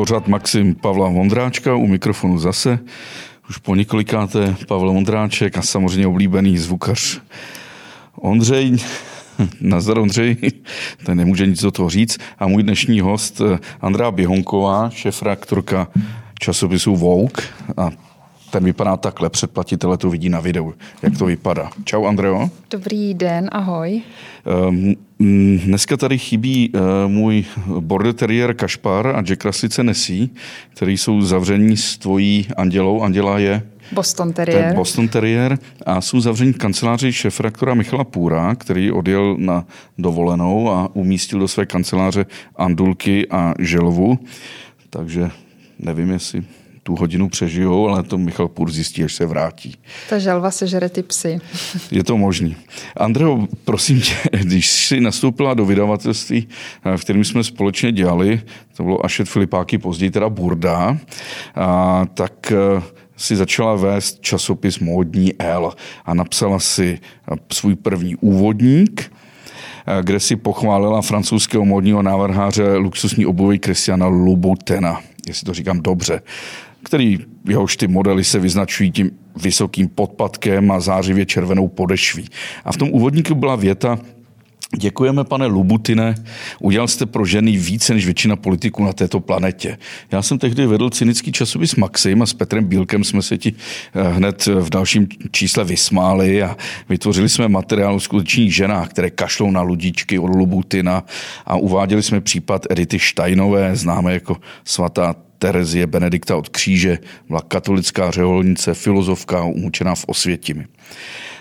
pořád Maxim Pavla Vondráčka u mikrofonu zase. Už po několikáté Pavel Vondráček a samozřejmě oblíbený zvukař Ondřej. Nazdar Ondřej, ten nemůže nic do toho říct. A můj dnešní host Andrá Běhonková, šefraktorka časopisu Vogue a ten vypadá takhle, předplatitele to vidí na videu, jak to vypadá. Čau, Andreo. Dobrý den, ahoj. Um, dneska tady chybí uh, můj border terrier Kašpar a Jack Russell Nessie, který jsou zavření s tvojí Andělou. Anděla je Boston Terrier. Boston Terrier a jsou zavření v kanceláři šefraktora Michala Půra, který odjel na dovolenou a umístil do své kanceláře Andulky a Želvu. Takže nevím, jestli tu hodinu přežijou, ale to Michal Půr zjistí, až se vrátí. Ta želva sežere ty psy. Je to možný. Andreo, prosím tě, když jsi nastoupila do vydavatelství, eh, v kterém jsme společně dělali, to bylo Ašet Filipáky, později teda Burda, a, tak eh, si začala vést časopis Módní L a napsala si eh, svůj první úvodník, kde si pochválila francouzského módního návrháře luxusní obuvy Christiana Louboutina, jestli to říkám dobře který jehož ty modely se vyznačují tím vysokým podpadkem a zářivě červenou podešví. A v tom úvodníku byla věta, Děkujeme, pane Lubutine, udělal jste pro ženy více než většina politiků na této planetě. Já jsem tehdy vedl cynický časopis Maxim a s Petrem Bílkem jsme se ti eh, hned v dalším čísle vysmáli a vytvořili jsme materiál o skutečných ženách, které kašlou na ludičky od Lubutina a uváděli jsme případ Edity Steinové, známé jako svatá Terezie Benedikta od kříže, byla katolická řeholnice, filozofka umučená v Osvětimi.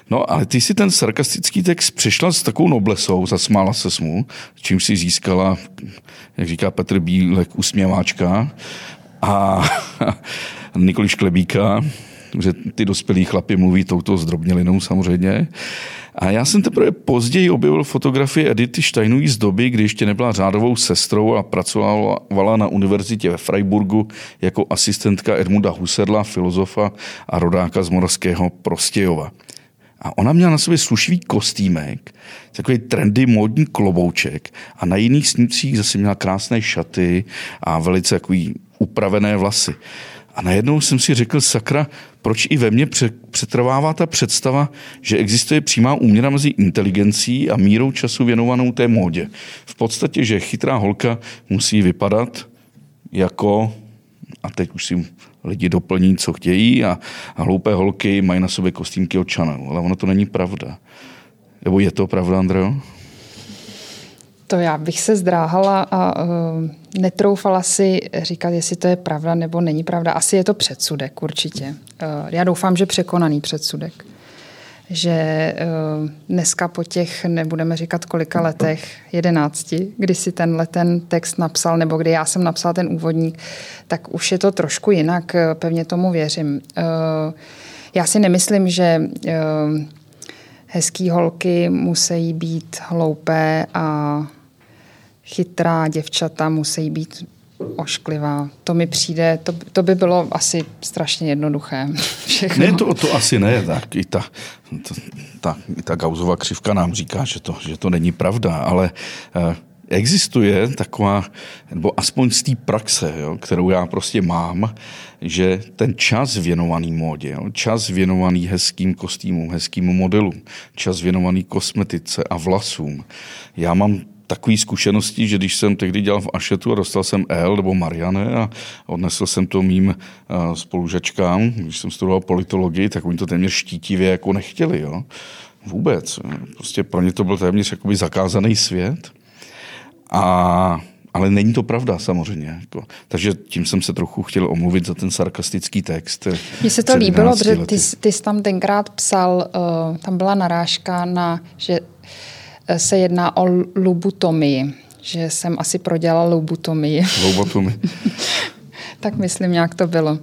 No ale ty si ten sarkastický text přišla s takovou noblesou, zasmála se mu, čím si získala, jak říká Petr Bílek, usměváčka a Nikoliš Klebíka, že ty dospělí chlapi mluví touto zdrobnělinou samozřejmě. A já jsem teprve později objevil fotografii Edity Steinový z doby, kdy ještě nebyla řádovou sestrou a pracovala na univerzitě ve Freiburgu jako asistentka Edmunda Husedla, filozofa a rodáka z Moravského Prostějova. A ona měla na sobě slušivý kostýmek, takový trendy módní klobouček a na jiných snímcích zase měla krásné šaty a velice upravené vlasy. A najednou jsem si řekl, sakra, proč i ve mně přetrvává ta představa, že existuje přímá úměra mezi inteligencí a mírou času věnovanou té módě. V podstatě, že chytrá holka musí vypadat jako, a teď už si lidi doplní, co chtějí a, a hloupé holky mají na sobě kostýmky od Chanel. Ale ono to není pravda. Nebo je to pravda, Andreo? To já bych se zdráhala a uh, netroufala si říkat, jestli to je pravda nebo není pravda. Asi je to předsudek určitě. Uh, já doufám, že překonaný předsudek. Že uh, dneska po těch, nebudeme říkat kolika letech, jedenácti, kdy si tenhle ten text napsal, nebo kdy já jsem napsal ten úvodník, tak už je to trošku jinak, pevně tomu věřím. Uh, já si nemyslím, že uh, hezký holky musí být hloupé a chytrá děvčata musí být ošklivá. To mi přijde, to, to by bylo asi strašně jednoduché. Všechno. Ne, to, to asi ne. Tak i ta, ta, ta, i ta gauzová křivka nám říká, že to, že to není pravda, ale eh, existuje taková, nebo aspoň z té praxe, jo, kterou já prostě mám, že ten čas věnovaný módě, jo, čas věnovaný hezkým kostýmům, hezkým modelům, čas věnovaný kosmetice a vlasům. Já mám takové zkušenosti, že když jsem tehdy dělal v Ašetu a dostal jsem L nebo Mariane a odnesl jsem to mým uh, spolužačkám, když jsem studoval politologii, tak oni to téměř štítivě jako nechtěli. Jo? Vůbec. Prostě pro ně to byl téměř jakoby zakázaný svět. A ale není to pravda samozřejmě. Jako. Takže tím jsem se trochu chtěl omluvit za ten sarkastický text. Mně se to líbilo, protože ty, ty jsi tam tenkrát psal, uh, tam byla narážka na, že se jedná o lubutomii, že jsem asi prodělala lubutomii. Lubutomii. tak myslím, jak to bylo.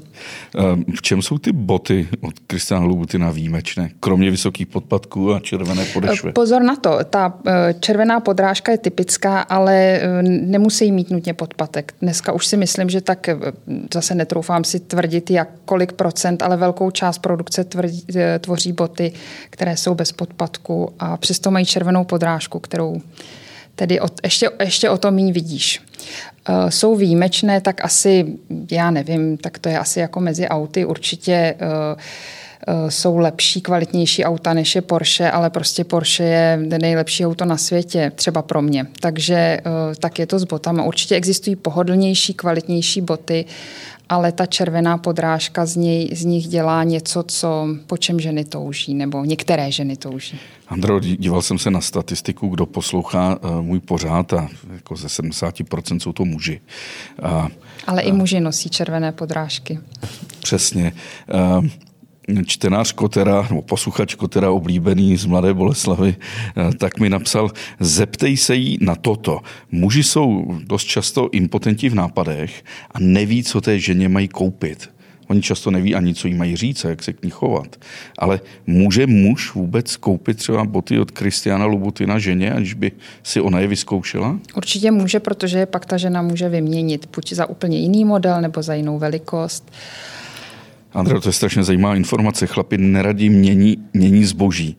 Ehm, v čem jsou ty boty od Kristiana Lubutina výjimečné, kromě vysokých podpadků a červené podešvy? Pozor na to, ta eh, červená podrážka je typická, ale eh, nemusí mít nutně podpatek. Dneska už si myslím, že tak eh, zase netroufám si tvrdit, jak kolik procent, ale velkou část produkce tvrdí, tvoří boty, které jsou bez podpatku a přesto mají červenou podrážku, kterou tedy od, ještě, ještě o to méně vidíš. Jsou výjimečné, tak asi, já nevím, tak to je asi jako mezi auty určitě jsou lepší, kvalitnější auta než je Porsche, ale prostě Porsche je nejlepší auto na světě, třeba pro mě. Takže tak je to s botama. Určitě existují pohodlnější, kvalitnější boty, ale ta červená podrážka z, něj, z nich dělá něco, co, po čem ženy touží, nebo některé ženy touží. Andro, díval jsem se na statistiku, kdo poslouchá uh, můj pořád a jako ze 70% jsou to muži. Uh, ale i muži nosí červené podrážky. Přesně. Uh, čtenář Kotera, nebo posluchač Kotera oblíbený z Mladé Boleslavy, eh, tak mi napsal, zeptej se jí na toto. Muži jsou dost často impotenti v nápadech a neví, co té ženě mají koupit. Oni často neví ani, co jí mají říct a jak se k ní chovat. Ale může muž vůbec koupit třeba boty od Kristiana Lubuty ženě, aniž by si ona je vyzkoušela? Určitě může, protože pak ta žena může vyměnit buď za úplně jiný model nebo za jinou velikost. Andrej, to je strašně zajímavá informace. Chlapi neradí mění, mění zboží.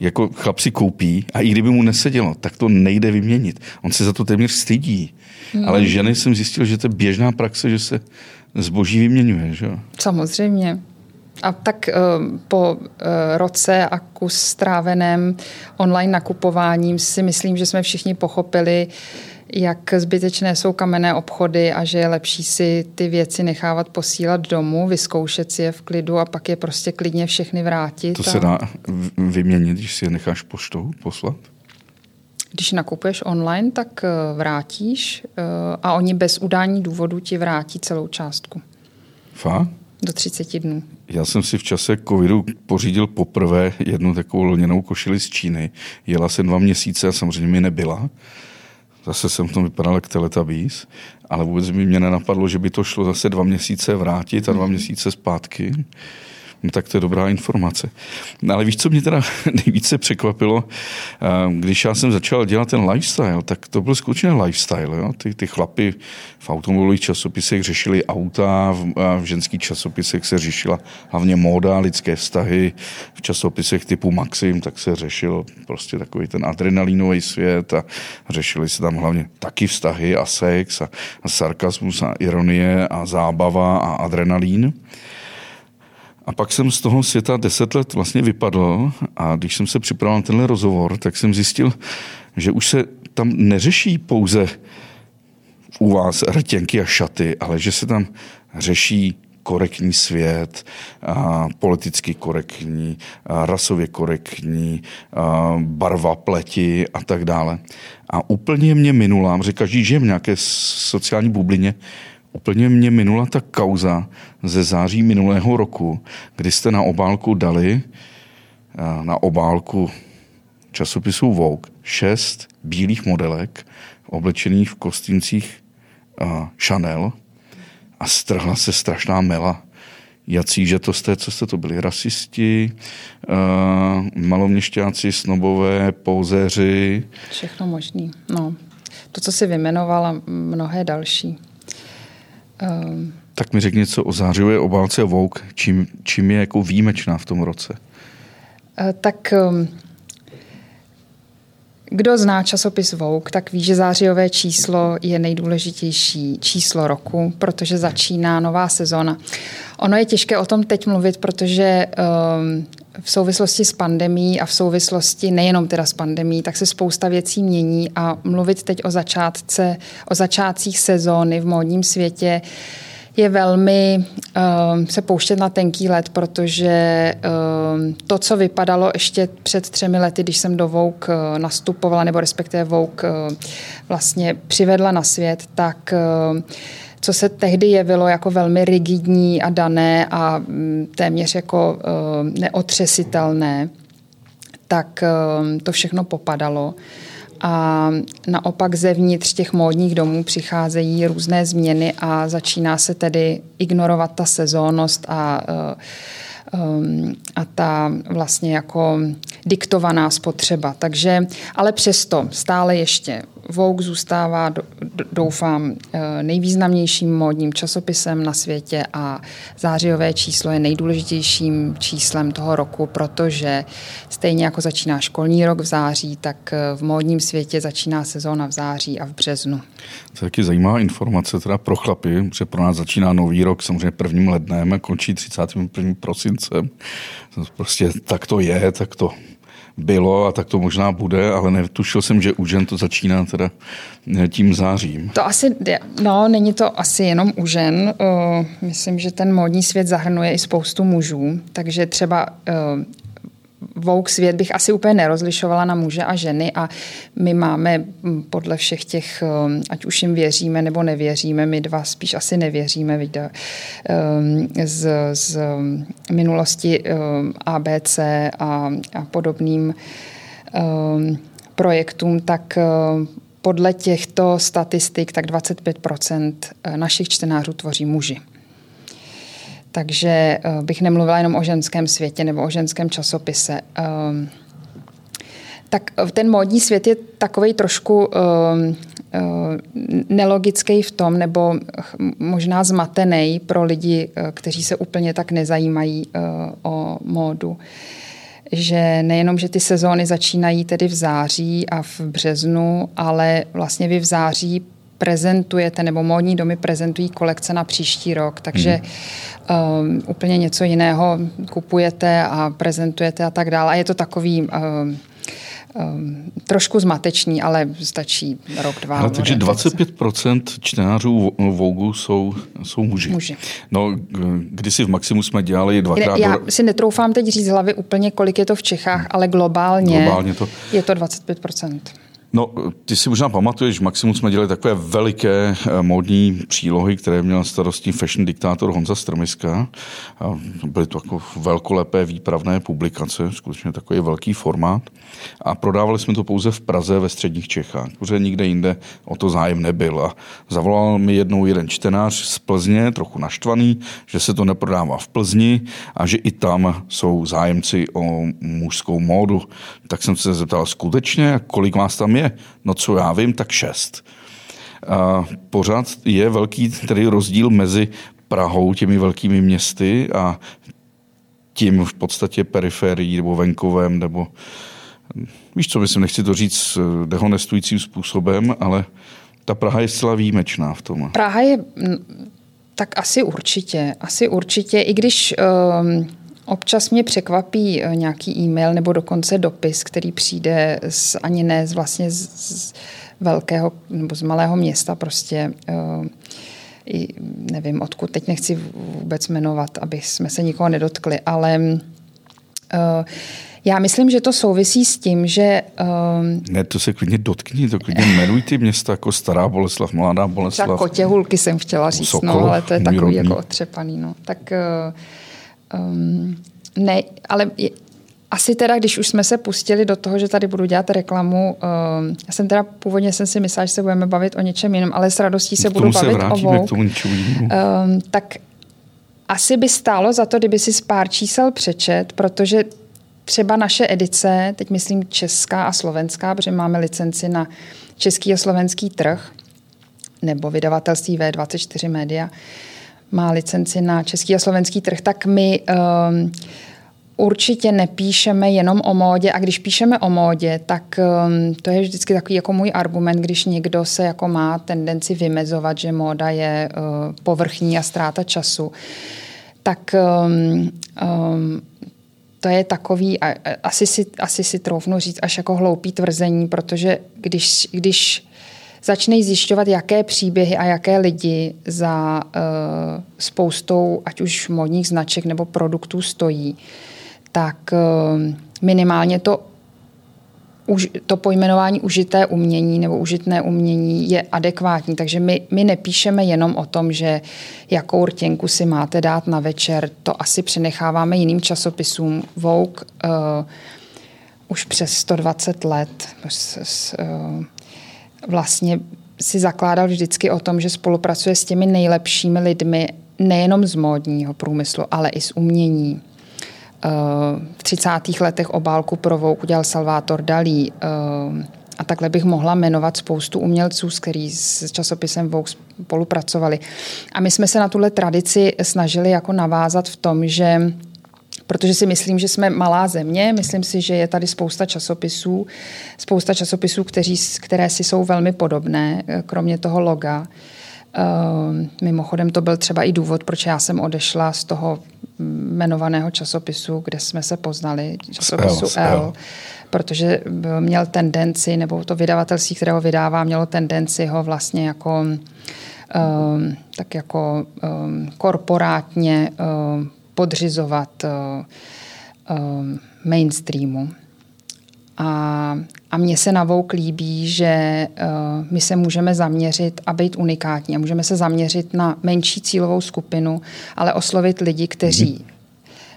Jako chlap si koupí a i kdyby mu nesedělo, tak to nejde vyměnit. On se za to téměř stydí. Hmm. Ale ženy jsem zjistil, že to je běžná praxe, že se zboží vyměňuje. Že? Samozřejmě. A tak uh, po uh, roce a kus stráveném online nakupováním si myslím, že jsme všichni pochopili, jak zbytečné jsou kamenné obchody a že je lepší si ty věci nechávat posílat domů, vyzkoušet si je v klidu a pak je prostě klidně všechny vrátit. To se dá vyměnit, když si je necháš poštou poslat? Když nakupuješ online, tak eh, vrátíš eh, a oni bez udání důvodu ti vrátí celou částku. Fakt? Do 30 dnů. Já jsem si v čase covidu pořídil poprvé jednu takovou lněnou košili z Číny. Jela jsem dva měsíce a samozřejmě mi nebyla. Zase jsem v tom vypadal jak teletabís, ale vůbec by mě nenapadlo, že by to šlo zase dva měsíce vrátit a dva mhm. měsíce zpátky. No, tak to je dobrá informace. No, ale víš, co mě teda nejvíce překvapilo? Eh, když já jsem začal dělat ten lifestyle, tak to byl skutečně lifestyle. Jo? Ty, ty chlapy v automobilových časopisech řešili auta, v, v ženských časopisech se řešila hlavně móda, lidské vztahy. V časopisech typu Maxim tak se řešil prostě takový ten adrenalinový svět a řešili se tam hlavně taky vztahy a sex a, a sarkasmus a ironie a zábava a adrenalín. A pak jsem z toho světa deset let vlastně vypadl a když jsem se připravoval na tenhle rozhovor, tak jsem zjistil, že už se tam neřeší pouze u vás rtěnky a šaty, ale že se tam řeší korektní svět, politicky korektní, rasově korektní, barva pleti a tak dále. A úplně mě minula, že každý žije v nějaké sociální bublině, Úplně mě minula ta kauza ze září minulého roku, kdy jste na obálku dali, na obálku časopisu Vogue, šest bílých modelek oblečených v kostýmcích Chanel a strhla se strašná mela. Jací, že to jste, co jste to byli, rasisti, maloměšťáci, snobové, pouzeři. Všechno možný, no. To, co si vymenovala, mnohé další. Um, tak mi řekni něco o zářivé obálce Vogue, čím, čím je jako výjimečná v tom roce? Uh, tak um, kdo zná časopis Vogue, tak ví, že zářijové číslo je nejdůležitější číslo roku, protože začíná nová sezona. Ono je těžké o tom teď mluvit, protože um, v souvislosti s pandemí a v souvislosti nejenom teda s pandemí, tak se spousta věcí mění a mluvit teď o začátce, o začátcích sezóny v módním světě je velmi uh, se pouštět na tenký let, protože uh, to, co vypadalo ještě před třemi lety, když jsem do Vogue uh, nastupovala, nebo respektive Vogue uh, vlastně přivedla na svět, tak uh, co se tehdy jevilo jako velmi rigidní a dané a mm, téměř jako eh, neotřesitelné, tak eh, to všechno popadalo. A naopak zevnitř těch módních domů přicházejí různé změny a začíná se tedy ignorovat ta sezónnost a Ehm, a ta vlastně jako diktovaná spotřeba. Takže, ale přesto stále ještě Vogue zůstává, doufám, eh, nejvýznamnějším módním časopisem na světě a zářijové číslo je nejdůležitějším číslem toho roku, protože stejně jako začíná školní rok v září, tak eh, v módním světě začíná sezóna v září a v březnu. To je taky zajímavá informace teda pro chlapy, že pro nás začíná nový rok samozřejmě prvním lednem a končí 31. prosincem. Prostě tak to je, tak to bylo a tak to možná bude, ale netušil jsem, že u žen to začíná teda eh, tím zářím. To asi, no, není to asi jenom u žen. Myslím, že ten módní svět zahrnuje i spoustu mužů, takže třeba Vogue svět bych asi úplně nerozlišovala na muže a ženy a my máme mm, podle všech těch, um, ať už jim věříme nebo nevěříme, my dva spíš asi nevěříme video, um, z, z minulosti um, ABC a, a podobným projektům, tak podle těchto statistik tak 25% našich čtenářů tvoří muži. Takže eh, bych nemluvila jenom o ženském světě nebo o ženském časopise. Ehm, tak eh, ten módní svět je takový trošku ehm, eh, nelogický v tom, nebo možná zmatený pro lidi, kteří se úplně tak nezajímají o módu. Že nejenom, že ty sezóny začínají tedy v září a v březnu, ale vlastně vy v září prezentujete, nebo módní domy prezentují kolekce na příští rok, takže hmm. um, úplně něco jiného kupujete a prezentujete a tak dále. A je to takový um, um, trošku zmatečný, ale stačí rok, dva. Ale takže 25% čtenářů Vogue jsou, jsou muži. muži. No, kdysi v Maximu jsme dělali dvakrát... Já si netroufám teď říct z hlavy úplně, kolik je to v Čechách, ale globálně, globálně to... je to 25%. No, ty si možná pamatuješ, maximum jsme dělali takové veliké eh, módní přílohy, které měl starostní fashion diktátor Honza Strmiska. A byly to jako velkolepé výpravné publikace, skutečně takový velký formát. A prodávali jsme to pouze v Praze ve středních Čechách, protože nikde jinde o to zájem nebyl. A zavolal mi jednou jeden čtenář z Plzně, trochu naštvaný, že se to neprodává v Plzni a že i tam jsou zájemci o mužskou módu. Tak jsem se zeptal skutečně, kolik vás tam? No co já vím, tak šest. A pořád je velký tedy rozdíl mezi Prahou, těmi velkými městy a tím v podstatě periferií nebo venkovem, nebo víš co, myslím, nechci to říct dehonestujícím způsobem, ale ta Praha je zcela výjimečná v tom. Praha je, tak asi určitě, asi určitě, i když um, Občas mě překvapí eh, nějaký e-mail nebo dokonce dopis, který přijde z, ani ne z vlastně z, z velkého nebo z malého města prostě. Uh, i, nevím, odkud, teď nechci vůbec jmenovat, aby jsme se nikoho nedotkli, ale uh, já myslím, že to souvisí s tím, že... Um, ne, to se klidně dotkni, to klidně jmenuj ty města jako Stará Boleslav, Mladá Boleslav. Třeba Kotěhulky jsem chtěla říct, Sokol, no, ale to je takový jako otřepaný. No. Tak uh, Um, ne, ale je, asi teda, když už jsme se pustili do toho, že tady budu dělat reklamu, um, já jsem teda původně jsem si myslela, že se budeme bavit o něčem jiném, ale s radostí se budu se bavit o Vogue. K tomu um, tak asi by stálo za to, kdyby si pár čísel přečet, protože třeba naše edice, teď myslím česká a slovenská, protože máme licenci na český a slovenský trh, nebo vydavatelství V24 Media, má licenci na český a slovenský trh, tak my um, určitě nepíšeme jenom o módě. A když píšeme o módě, tak um, to je vždycky takový jako můj argument, když někdo se jako má tendenci vymezovat, že móda je uh, povrchní a ztráta času, tak um, um, to je takový, asi si, asi si troufnu říct, až jako hloupý tvrzení, protože když, když začneš zjišťovat, jaké příběhy a jaké lidi za uh, spoustou ať už modních značek nebo produktů stojí, tak uh, minimálně to už, to pojmenování užité umění nebo užitné umění je adekvátní. Takže my, my nepíšeme jenom o tom, že jakou rtěnku si máte dát na večer. To asi přenecháváme jiným časopisům. Vogue uh, už přes 120 let s, s, uh, vlastně si zakládal vždycky o tom, že spolupracuje s těmi nejlepšími lidmi, nejenom z módního průmyslu, ale i z umění. Eh, v 30. letech obálku pro Vogue udělal Salvator Dalí. Eh, a takhle bych mohla jmenovat spoustu umělců, s který s časopisem Vogue spolupracovali. A my jsme se na tuhle tradici snažili jako navázat v tom, že protože si myslím, že jsme malá země, myslím si, že je tady spousta časopisů, spousta časopisů, kteří, které si jsou velmi podobné, kromě toho loga. Uh, mimochodem to byl třeba i důvod, proč já jsem odešla z toho jmenovaného časopisu, kde jsme se poznali, časopisu L, L protože měl tendenci, nebo to vydavatelství, kterého vydává, mělo tendenci ho vlastně jako um, tak jako um, korporátně um, podřizovat um, mainstreamu. A, a mně se na Vouk líbí, že uh, my se můžeme zaměřit a být unikátní a můžeme se zaměřit na menší cílovou skupinu, ale oslovit lidi, kteří mm.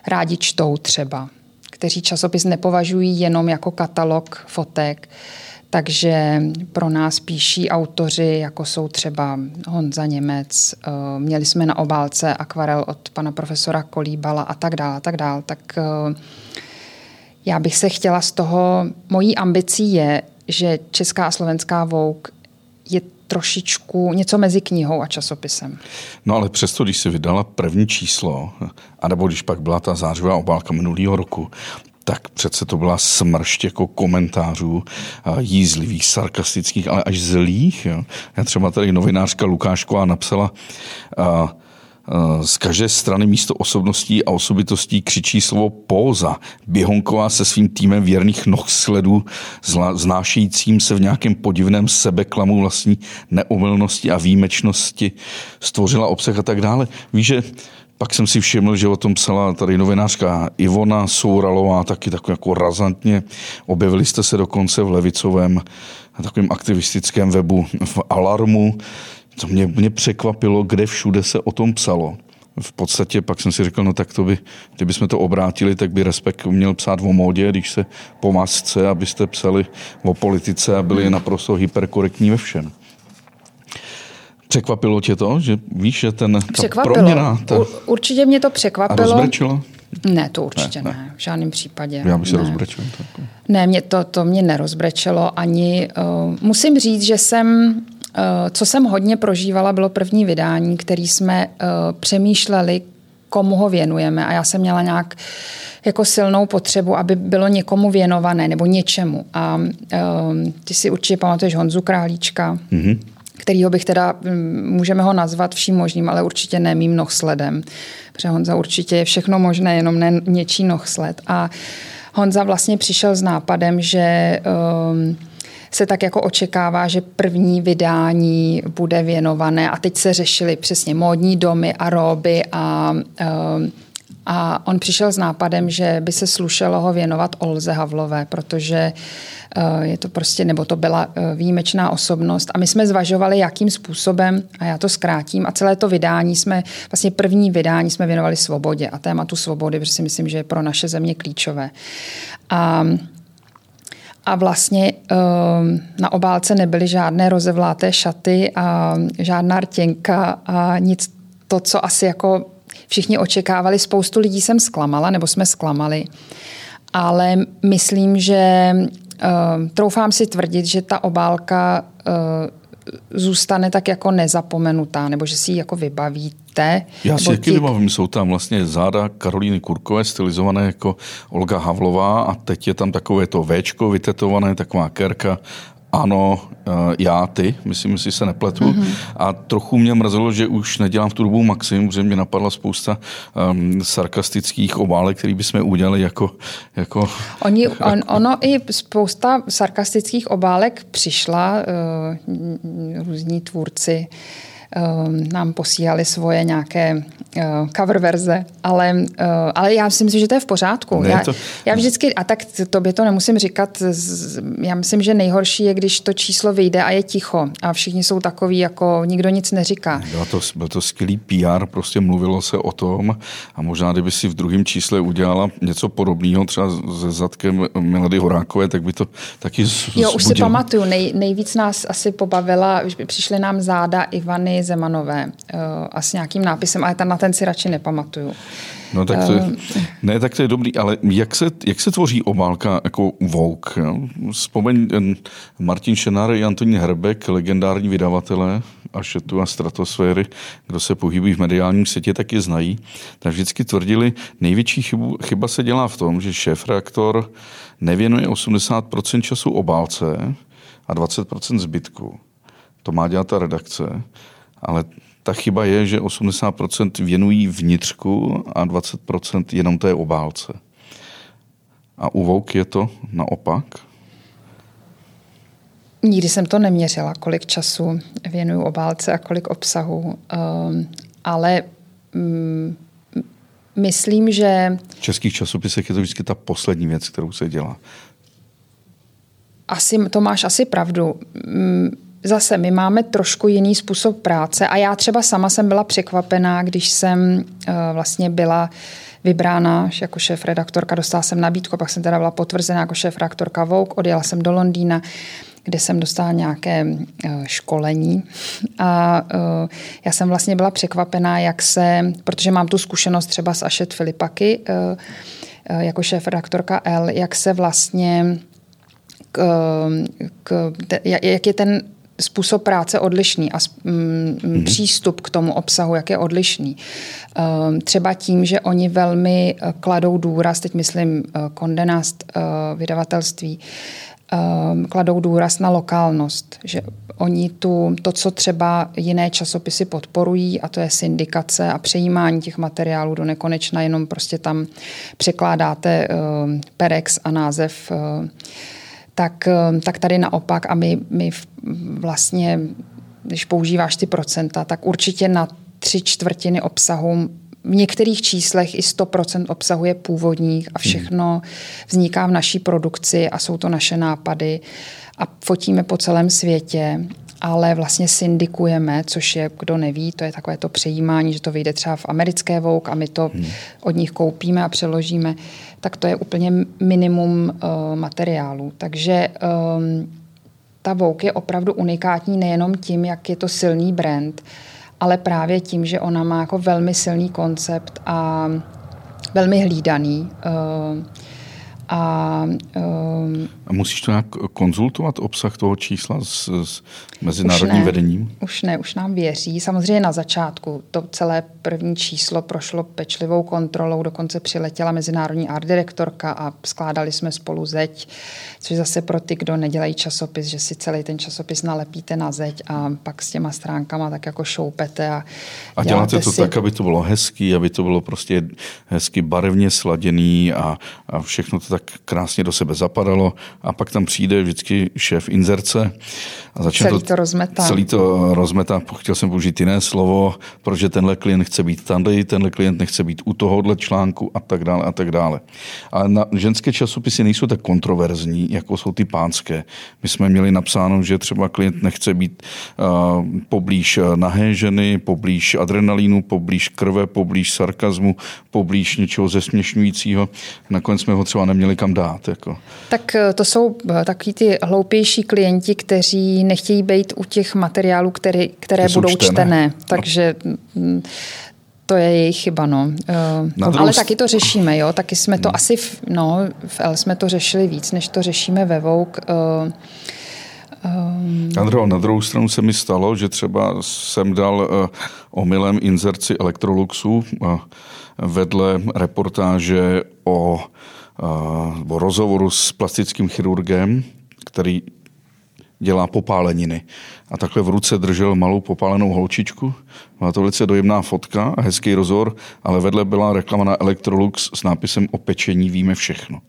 rádi čtou třeba, kteří časopis nepovažují jenom jako katalog fotek, takže pro nás píší autoři, jako jsou třeba Honza Němec, uh, měli jsme na obálce akvarel od pana profesora Kolíbala a tak dále, a tak dále. Tak uh, já bych se chtěla z toho, mojí ambicí je, že Česká a Slovenská Vouk je trošičku něco mezi knihou a časopisem. No ale přesto, když si vydala první číslo, anebo když pak byla ta zářivá obálka minulého roku, tak přece to byla smršť jako komentářů jízlivých, sarkastických, ale až zlých. Jo. Já třeba tady novinářka Lukášková napsala, a, z každé strany místo osobností a osobitostí křičí slovo póza. Běhonková se svým týmem věrných noh sledů, znášejícím se v nějakém podivném sebeklamu vlastní neumylnosti a výjimečnosti, stvořila obsah a tak dále. Víš, že pak jsem si všiml, že o tom psala tady novinářka Ivona Souralová, taky tak jako razantně. Objevili jste se dokonce v levicovém takovém aktivistickém webu v Alarmu. To mě, mě překvapilo, kde všude se o tom psalo. V podstatě pak jsem si řekl, no tak to by, kdybychom to obrátili, tak by Respekt měl psát o módě, když se po masce, abyste psali o politice a byli naprosto hyperkorektní ve všem. Překvapilo tě to, že víš, že ten ta proměna... Ta... určitě mě to překvapilo. A rozbrečilo? Ne, to určitě ne, ne. ne v žádném případě. Já bych se rozbrečil. Tak. Ne, mě to, to mě nerozbrečelo ani. Uh, musím říct, že jsem, uh, co jsem hodně prožívala, bylo první vydání, který jsme uh, přemýšleli, komu ho věnujeme a já jsem měla nějak jako silnou potřebu, aby bylo někomu věnované nebo něčemu. A uh, ty si určitě pamatuješ Honzu Králíčka, mm-hmm kterýho bych teda, mm, můžeme ho nazvat vším možným, ale určitě ne mým nohsledem. Protože Honza určitě je všechno možné, jenom ne něčí nohsled. A Honza vlastně přišel s nápadem, že um, se tak jako očekává, že první vydání bude věnované a teď se řešily přesně módní domy a roby a um, a on přišel s nápadem, že by se slušelo ho věnovat Olze Havlové, protože eh, je to prostě, nebo to byla eh, výjimečná osobnost. A my jsme zvažovali, jakým způsobem, a já to zkrátím, a celé to vydání jsme, vlastně první vydání jsme věnovali svobodě a tématu svobody, protože si myslím, že je pro naše země klíčové. A a vlastně eh, na obálce nebyly žádné rozevláté šaty a žádná rtěnka a nic to, co asi jako všichni očekávali. Spoustu lidí jsem zklamala, nebo jsme zklamali. Ale myslím, že uh, troufám si tvrdit, že ta obálka uh, zůstane tak jako nezapomenutá, nebo že si ji jako vybavíte. Já si taky vybavím, jsou tam vlastně záda Karolíny Kurkové, stylizované jako Olga Havlová a teď je tam takové to Včko vytetované, taková kerka ano, eh, já, ty, myslím, si se nepletu. Mm-hmm. A trochu mě mrzelo, že už nedělám v tu dobu maximum, protože mě napadla spousta um, sarkastických obálek, který bychom udělali jako... jako Oni, on, ono i spousta sarkastických obálek přišla, uh, různí tvůrci uh, nám posílali svoje nějaké eh, cover verze, ale, eh, ale já si myslím, že to je v pořádku. Ne, já, to... já vždycky, a tak tobě to nemusím říkat, já myslím, že nejhorší je, když to číslo vyjde a je ticho a všichni jsou takový, jako nikdo nic neříká. Bylo to, byl to skvělý PR, prostě mluvilo se o tom a možná, kdyby si v druhém čísle udělala něco podobného, třeba se zadkem Milady Horákové, tak by to taky zbudilo. Jo, už si pamatuju, nej, nejvíc nás asi pobavila, přišly nám záda Ivany Zemanové uh, a s nějakým nápisem, ale ten, na ten si radši nepamatuju. No tak to je, ne, tak to je dobrý, ale jak se, jak se tvoří obálka jako Vogue? Jo? Vzpomeň Martin Šenár i Antonín Herbek, legendární vydavatelé Ašetu a Stratosféry, kdo se pohybí v mediálním světě, tak je znají. Tak vždycky tvrdili, největší chybu, chyba se dělá v tom, že šéf-reaktor nevěnuje 80% času obálce a 20% zbytku. To má dělat ta redakce, ale ta chyba je, že 80% věnují vnitřku a 20% jenom té obálce. A u Vouk je to naopak? Nikdy jsem to neměřila, kolik času věnuju obálce a kolik obsahu, um, ale um, myslím, že... V českých časopisech je to vždycky ta poslední věc, kterou se dělá. Asi, to máš asi pravdu. Um, zase my máme trošku jiný způsob práce a já třeba sama jsem byla překvapená, když jsem uh, vlastně byla vybrána jako šéf redaktorka, dostala jsem nabídku, pak jsem teda byla potvrzená jako šéf redaktorka Vogue, odjela jsem do Londýna, kde jsem dostala nějaké uh, školení. A uh, já jsem vlastně byla překvapená, jak se, protože mám tu zkušenost třeba s Ašet Filipaky, jako šéf redaktorka L, jak se vlastně k, k, jak je ten způsob práce odlišný a mm, přístup k tomu obsahu, jak je odlišný. Um, třeba tím, že oni velmi uh, kladou důraz, teď myslím uh, kondenást uh, vydavatelství, um, kladou důraz na lokálnost, že oni tu, to, co třeba jiné časopisy podporují, a to je syndikace a přejímání těch materiálů do nekonečna, jenom prostě tam překládáte uh, perex a název uh, tak, eh, tak tady naopak a my, my vlastně, když používáš ty procenta, tak určitě na tři čtvrtiny obsahu v některých číslech i 100% obsahu je původních a všechno vzniká v naší produkci a jsou to naše nápady a fotíme po celém světě ale vlastně syndikujeme, což je, kdo neví, to je takové to přejímání, že to vyjde třeba v americké Vogue a my to hmm. od nich koupíme a přeložíme, tak to je úplně minimum uh, materiálu. Takže um, ta Vogue je opravdu unikátní nejenom tím, jak je to silný brand, ale právě tím, že ona má jako velmi silný koncept a velmi hlídaný. Uh, a, um, a musíš to nějak konzultovat, obsah toho čísla s, s mezinárodním už ne, vedením? Už ne, už nám věří. Samozřejmě na začátku to celé první číslo prošlo pečlivou kontrolou, dokonce přiletěla mezinárodní art direktorka a skládali jsme spolu zeď, což zase pro ty, kdo nedělají časopis, že si celý ten časopis nalepíte na zeď a pak s těma stránkama tak jako šoupete. A, a děláte to si... tak, aby to bylo hezký, aby to bylo prostě hezky barevně sladěný a, a všechno to tak krásně do sebe zapadalo a pak tam přijde vždycky šéf inzerce a začne celý to, to rozmetá. Celý to rozmetá, chtěl jsem použít jiné slovo, protože tenhle klient chce být tady, tenhle klient nechce být u tohohle článku a tak dále a tak dále. Ale na ženské časopisy nejsou tak kontroverzní, jako jsou ty pánské. My jsme měli napsáno, že třeba klient nechce být uh, poblíž nahé ženy, poblíž adrenalínu, poblíž krve, poblíž sarkazmu, poblíž něčeho zesměšňujícího. Nakonec jsme ho třeba neměli kam dát. Jako. Tak eh, to jsou eh, takový ty hloupější klienti, kteří nechtějí být u těch materiálů, které, které budou čtené. čtené. No. Takže no. to je jejich chyba, no. Uh, ale taky to řešíme, jo. Taky jsme to hmm. asi, v, no, v L jsme to řešili víc, než to řešíme ve Vogue. Uh, Um... Andro, na druhou stranu se mi stalo, že třeba jsem dal uh, omylem inzerci Electroluxu uh, vedle reportáže o o rozhovoru s plastickým chirurgem, který dělá popáleniny. A takhle v ruce držel malou popálenou holčičku. Byla to velice dojemná fotka a hezký rozhovor, ale vedle byla reklama na Electrolux s nápisem o pečení víme všechno.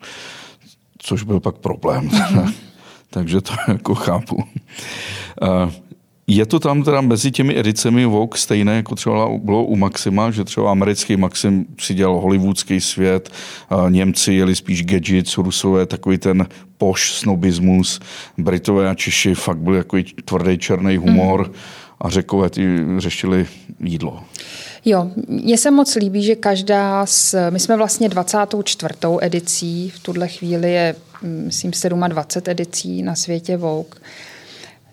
Což byl pak problém. Takže to jako chápu. Je to tam teda mezi těmi edicemi Vogue stejné, jako třeba bylo u Maxima, že třeba americký Maxim si dělal hollywoodský svět, Němci jeli spíš gadgets, Rusové takový ten poš snobismus, Britové a Češi fakt byl takový tvrdý černý humor mm. a řekové ty řešili jídlo. Jo, mně se moc líbí, že každá z, my jsme vlastně 24. edicí, v tuhle chvíli je, myslím, 27 edicí na světě Vogue.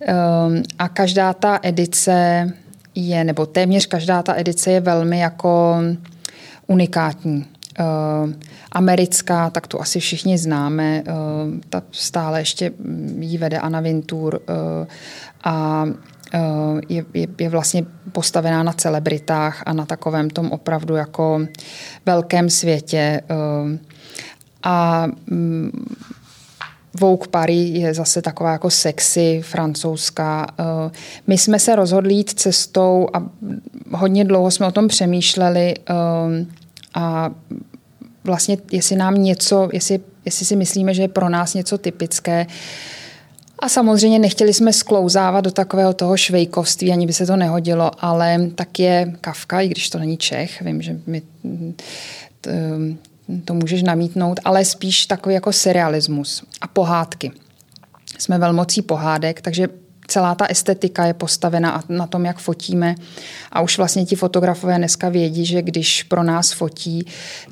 Ehm, a každá ta edice je, nebo téměř každá ta edice je velmi jako unikátní. Americká, tak tu asi všichni známe, ta stále ještě jí vede Anna Vintur a je, je, je vlastně postavená na celebritách a na takovém tom opravdu jako velkém světě. A mm, Vogue Paris je zase taková jako sexy, francouzská. Eh, my jsme se rozhodli jít cestou a hodně dlouho jsme o tom přemýšleli eh, a vlastně jestli nám něco, jestli, jestli si myslíme, že je pro nás něco typické, a samozřejmě nechtěli jsme sklouzávat do takového toho švejkovství, ani by se to nehodilo, ale tak je Kafka, i když to není Čech, vím, že my to můžeš namítnout, ale spíš takový jako serialismus a pohádky. Jsme velmocí pohádek, takže celá ta estetika je postavena na tom, jak fotíme. A už vlastně ti fotografové dneska vědí, že když pro nás fotí,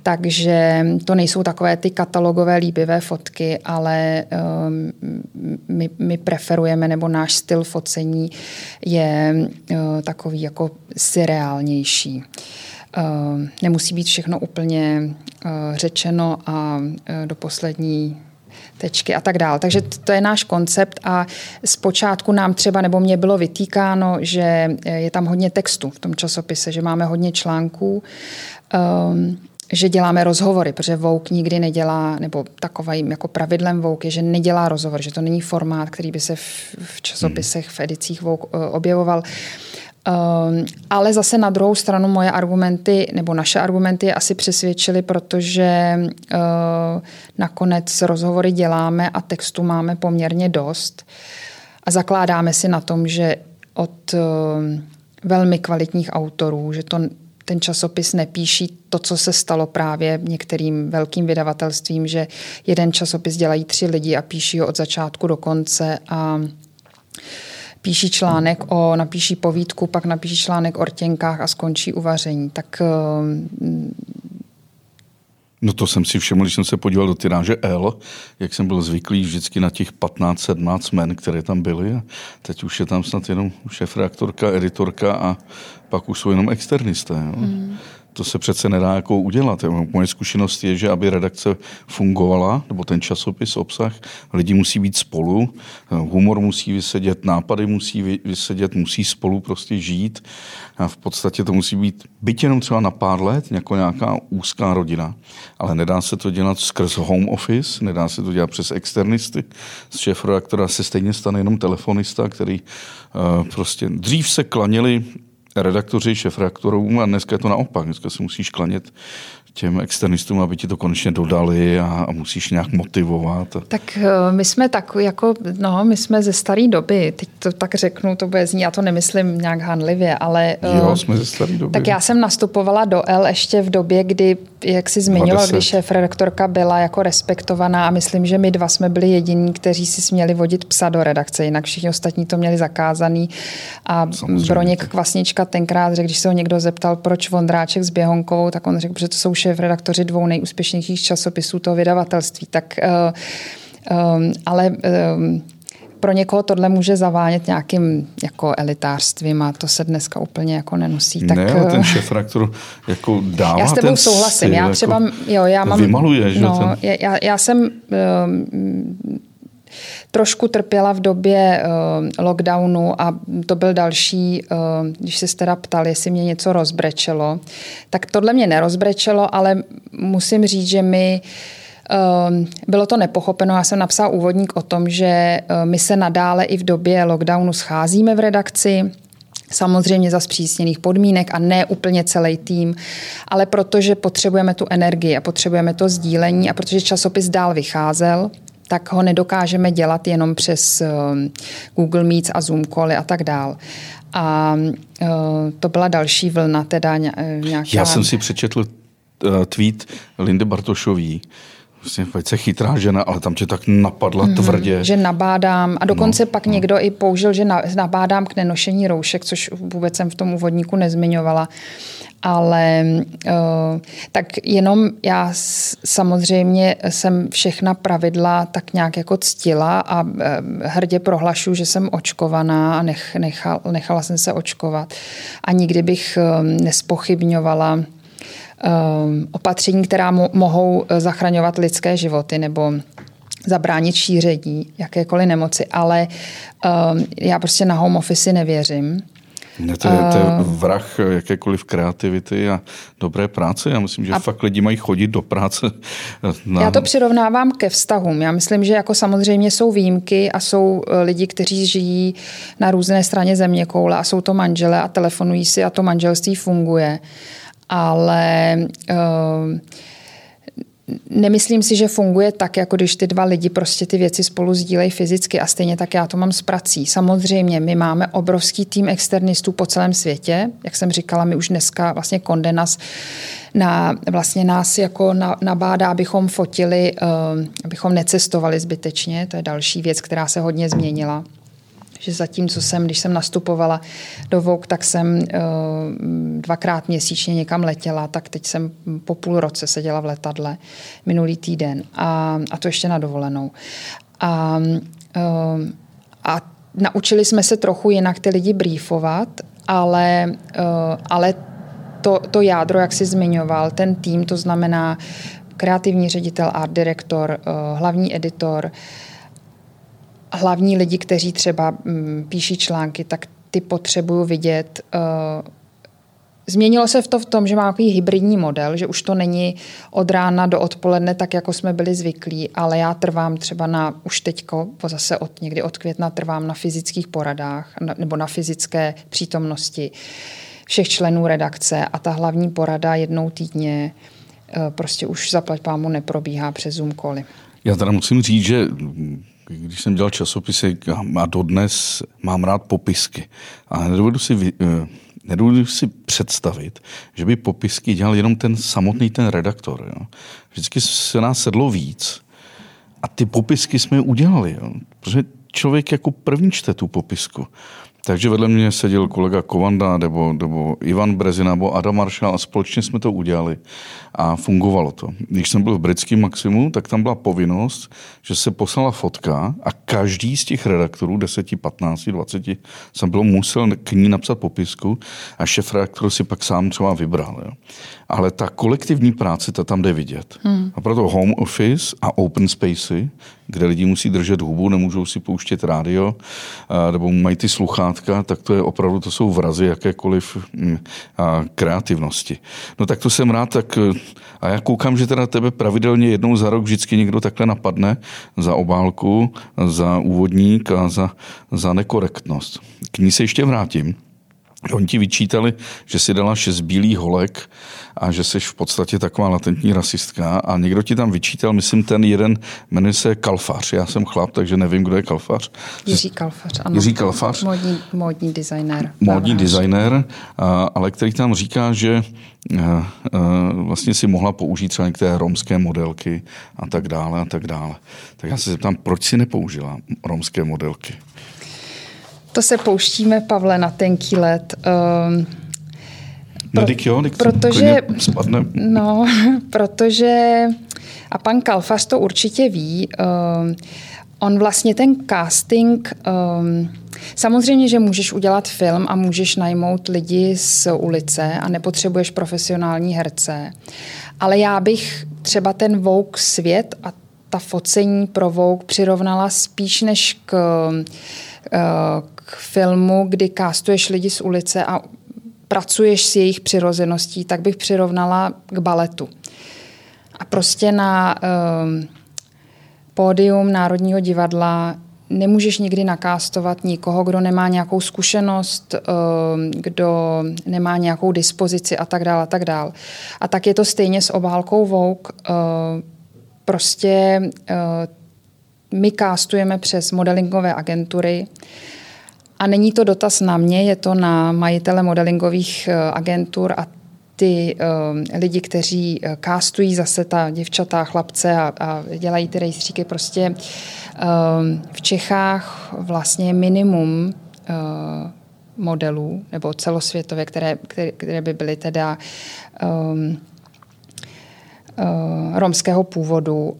takže to nejsou takové ty katalogové líbivé fotky, ale um, my, my preferujeme, nebo náš styl focení je uh, takový jako surreálnější. Uh, nemusí být všechno úplně uh, řečeno a uh, do poslední tečky a tak dále. Takže to je náš koncept a zpočátku nám třeba, nebo mě bylo vytýkáno, že je tam hodně textu v tom časopise, že máme hodně článků, um, že děláme rozhovory, protože Vouk nikdy nedělá, nebo takovým jako pravidlem Vouk je, že nedělá rozhovor, že to není formát, který by se v, v časopisech, v edicích Vouk objevoval. Um, ale zase na druhou stranu moje argumenty, nebo naše argumenty asi přesvědčily, protože uh, nakonec rozhovory děláme a textu máme poměrně dost. A zakládáme si na tom, že od uh, velmi kvalitních autorů, že to ten časopis nepíší to, co se stalo právě některým velkým vydavatelstvím, že jeden časopis dělají tři lidi a píší ho od začátku do konce a píší článek o, napíší povídku, pak napíší článek o rtěnkách a skončí uvaření. Tak eh, No to jsem si všiml, když jsem se podíval do tyráže L, jak jsem byl zvyklý vždycky na těch 15-17 men, které tam byly. A teď už je tam snad jenom šéf-reaktorka, editorka a pak už jsou jenom externisté. Jo. Mm to se přece nedá jako udělat. Moje zkušenost je, že aby redakce fungovala, nebo ten časopis, obsah, lidi musí být spolu, humor musí vysedět, nápady musí vysedět, musí spolu prostě žít. A v podstatě to musí být byť jenom třeba na pár let, jako nějaká úzká rodina. Ale nedá se to dělat skrz home office, nedá se to dělat přes externisty. Z šéf redaktora se stejně stane jenom telefonista, který uh, prostě dřív se klanili redaktoři, šefredaktorům a dneska je to naopak. Dneska se musíš klanět těm externistům, aby ti to konečně dodali a, a musíš nějak motivovat. Tak eh, my jsme tak jako, no, my jsme ze staré doby, teď to tak řeknu, to bude zní, já to nemyslím nějak hanlivě, ale... Jo, eh, jsme ze staré doby. Tak já jsem nastupovala do L ještě v době, kdy, jak si zmiňoval, když šéf redaktorka byla jako respektovaná a myslím, že my dva jsme byli jediní, kteří si směli vodit psa do redakce, jinak všichni ostatní to měli zakázaný a Samozřejmě. Broněk Kvasnička tenkrát řekl, když se ho někdo zeptal, proč Vondráček s Běhonkovou, tak on řekl, že to jsou šéf-redaktoři dvou nejúspěšnějších časopisů toho vydavatelství. Tak, um, ale um, pro někoho tohle může zavánět nějakým jako elitářstvím a to se dneska úplně jako nenosí. Tak, ne, ale ten šéf redaktor jako dává Já s tebou ten souhlasím. Styl, já třeba, jako jo, já mám... Vymaluje, že no, ten... já, já jsem um, trošku trpěla v době uh, lockdownu a to byl další, uh, když se teda ptal, jestli mě něco rozbrečelo, tak tohle mě nerozbrečelo, ale musím říct, že mi uh, bylo to nepochopeno. Já jsem napsala úvodník o tom, že my se nadále i v době lockdownu scházíme v redakci, Samozřejmě za zpřísněných podmínek a ne úplně celý tým, ale protože potřebujeme tu energii a potřebujeme to sdílení a protože časopis dál vycházel, tak ho nedokážeme dělat jenom přes um, Google Meets a Zoom cally a tak dál. A uh, to byla další vlna, teda nějaká... Já jsem si přečetl tweet Lindy Bartošový, Vlastně velice chytrá žena, ale tam tě tak napadla mm-hmm, tvrdě. Že nabádám. A dokonce no, pak no. někdo i použil, že nabádám k nenošení roušek, což vůbec jsem v tom úvodníku nezmiňovala. Ale uh, tak jenom já samozřejmě jsem všechna pravidla tak nějak jako ctila a uh, hrdě prohlašu, že jsem očkovaná a nech, nechal, nechala jsem se očkovat. A nikdy bych uh, nespochybňovala opatření, která mo- mohou zachraňovat lidské životy nebo zabránit šíření jakékoliv nemoci, ale um, já prostě na home office nevěřím. Ne, to, je, to je vrah jakékoliv kreativity a dobré práce. Já myslím, že a fakt lidi mají chodit do práce. Na... Já to přirovnávám ke vztahům. Já myslím, že jako samozřejmě jsou výjimky a jsou eh, lidi, kteří žijí na různé straně země koule a jsou to manžele a telefonují si a to manželství funguje. Ale uh, nemyslím si, že funguje tak, jako když ty dva lidi prostě ty věci spolu sdílejí fyzicky a stejně tak já to mám s prací. Samozřejmě, my máme obrovský tým externistů po celém světě. Jak jsem říkala, my už dneska vlastně Kondenas na, vlastně nás jako na, nabádá, abychom fotili, uh, abychom necestovali zbytečně. To je další věc, která se hodně změnila že zatímco jsem, když jsem nastupovala do Vogue, tak jsem uh, dvakrát měsíčně někam letěla, tak teď jsem po půl roce seděla v letadle minulý týden a, a to ještě na dovolenou. A, uh, a naučili jsme se trochu jinak ty lidi briefovat, ale, uh, ale to, to jádro, jak jsi zmiňoval, ten tým, to znamená kreativní ředitel, art direktor, hlavní editor, uh, hlavní lidi, kteří třeba mm, píší články, tak ty potřebuju vidět. Eh, změnilo se v to v tom, že má takový hybridní model, že už to není od rána do odpoledne tak, jako jsme byli zvyklí, ale já trvám třeba na, už teďko, zase od někdy od května trvám na fyzických poradách nebo na fyzické přítomnosti všech členů redakce a ta hlavní porada jednou týdně eh, prostě už zaplať pámu neprobíhá přes Zoom koly. Já teda musím říct, že když jsem dělal časopisy a dodnes mám rád popisky. A nedovedu si, eh, nedovedu si představit, že by popisky dělal jenom ten samotný ten redaktor. Jo. Vždycky se nás sedlo víc a ty popisky jsme udělali. Jo. Protože člověk jako první čte tu popisku. Takže vedle mě seděl kolega Kovanda nebo, nebo Ivan Brezina nebo Adam Marshall a společně jsme to udělali a fungovalo to. Když jsem byl v britském Maximu, tak tam byla povinnost, že se poslala fotka a každý z těch redaktorů, 10, 15, 20, jsem byl musel k ní napsat popisku a šef redaktor si pak sám třeba vybral. Jo. Ale ta kolektivní práce, ta tam jde vidět. Hmm. A proto home office a open spacey, kde lidi musí držet hubu, nemůžou si pouštět rádio, nebo mají ty sluchátka, tak to je opravdu, to jsou vrazy jakékoliv mm, kreativnosti. No tak to jsem rád, tak a já koukám, že teda tebe pravidelně jednou za rok vždycky někdo takhle napadne za obálku, za úvodník a za, za nekorektnost. K ní se ještě vrátím. Oni ti vyčítali, že si dala šest bílých holek a že jsi v podstatě taková latentní rasistka a někdo ti tam vyčítal, myslím ten jeden jmenuje se Kalfař. Já jsem chlap, takže nevím, kdo je Kalfař. Jiří Kalfař, ano. Jiří Kalfař. Módní, módní designer. Módní designer, ale který tam říká, že vlastně si mohla použít třeba některé romské modelky a tak dále a tak dále. Tak já se zeptám, proč si nepoužila romské modelky? To se pouštíme, Pavle, na tenký let. Um, pro, no, jo, protože, spadne. No, protože, a pan Kalfař to určitě ví, um, on vlastně ten casting, um, samozřejmě, že můžeš udělat film a můžeš najmout lidi z ulice a nepotřebuješ profesionální herce, ale já bych třeba ten Vogue svět a ta focení pro Vogue přirovnala spíš než k, k filmu, kdy kástuješ lidi z ulice a pracuješ s jejich přirozeností, tak bych přirovnala k baletu. A prostě na um, pódium Národního divadla nemůžeš nikdy nakástovat nikoho, kdo nemá nějakou zkušenost, um, kdo nemá nějakou dispozici a tak dále a tak dále. A tak je to stejně s obálkou Vogue. Uh, prostě uh, my kástujeme přes modelingové agentury, a není to dotaz na mě, je to na majitele modelingových eh, agentur a ty uh, lidi, kteří kástují zase ta děvčata, chlapce a, a dělají ty rejstříky, prostě uh, v Čechách vlastně minimum uh, modelů, nebo celosvětově, které, které, které by byly teda um, uh, romského původu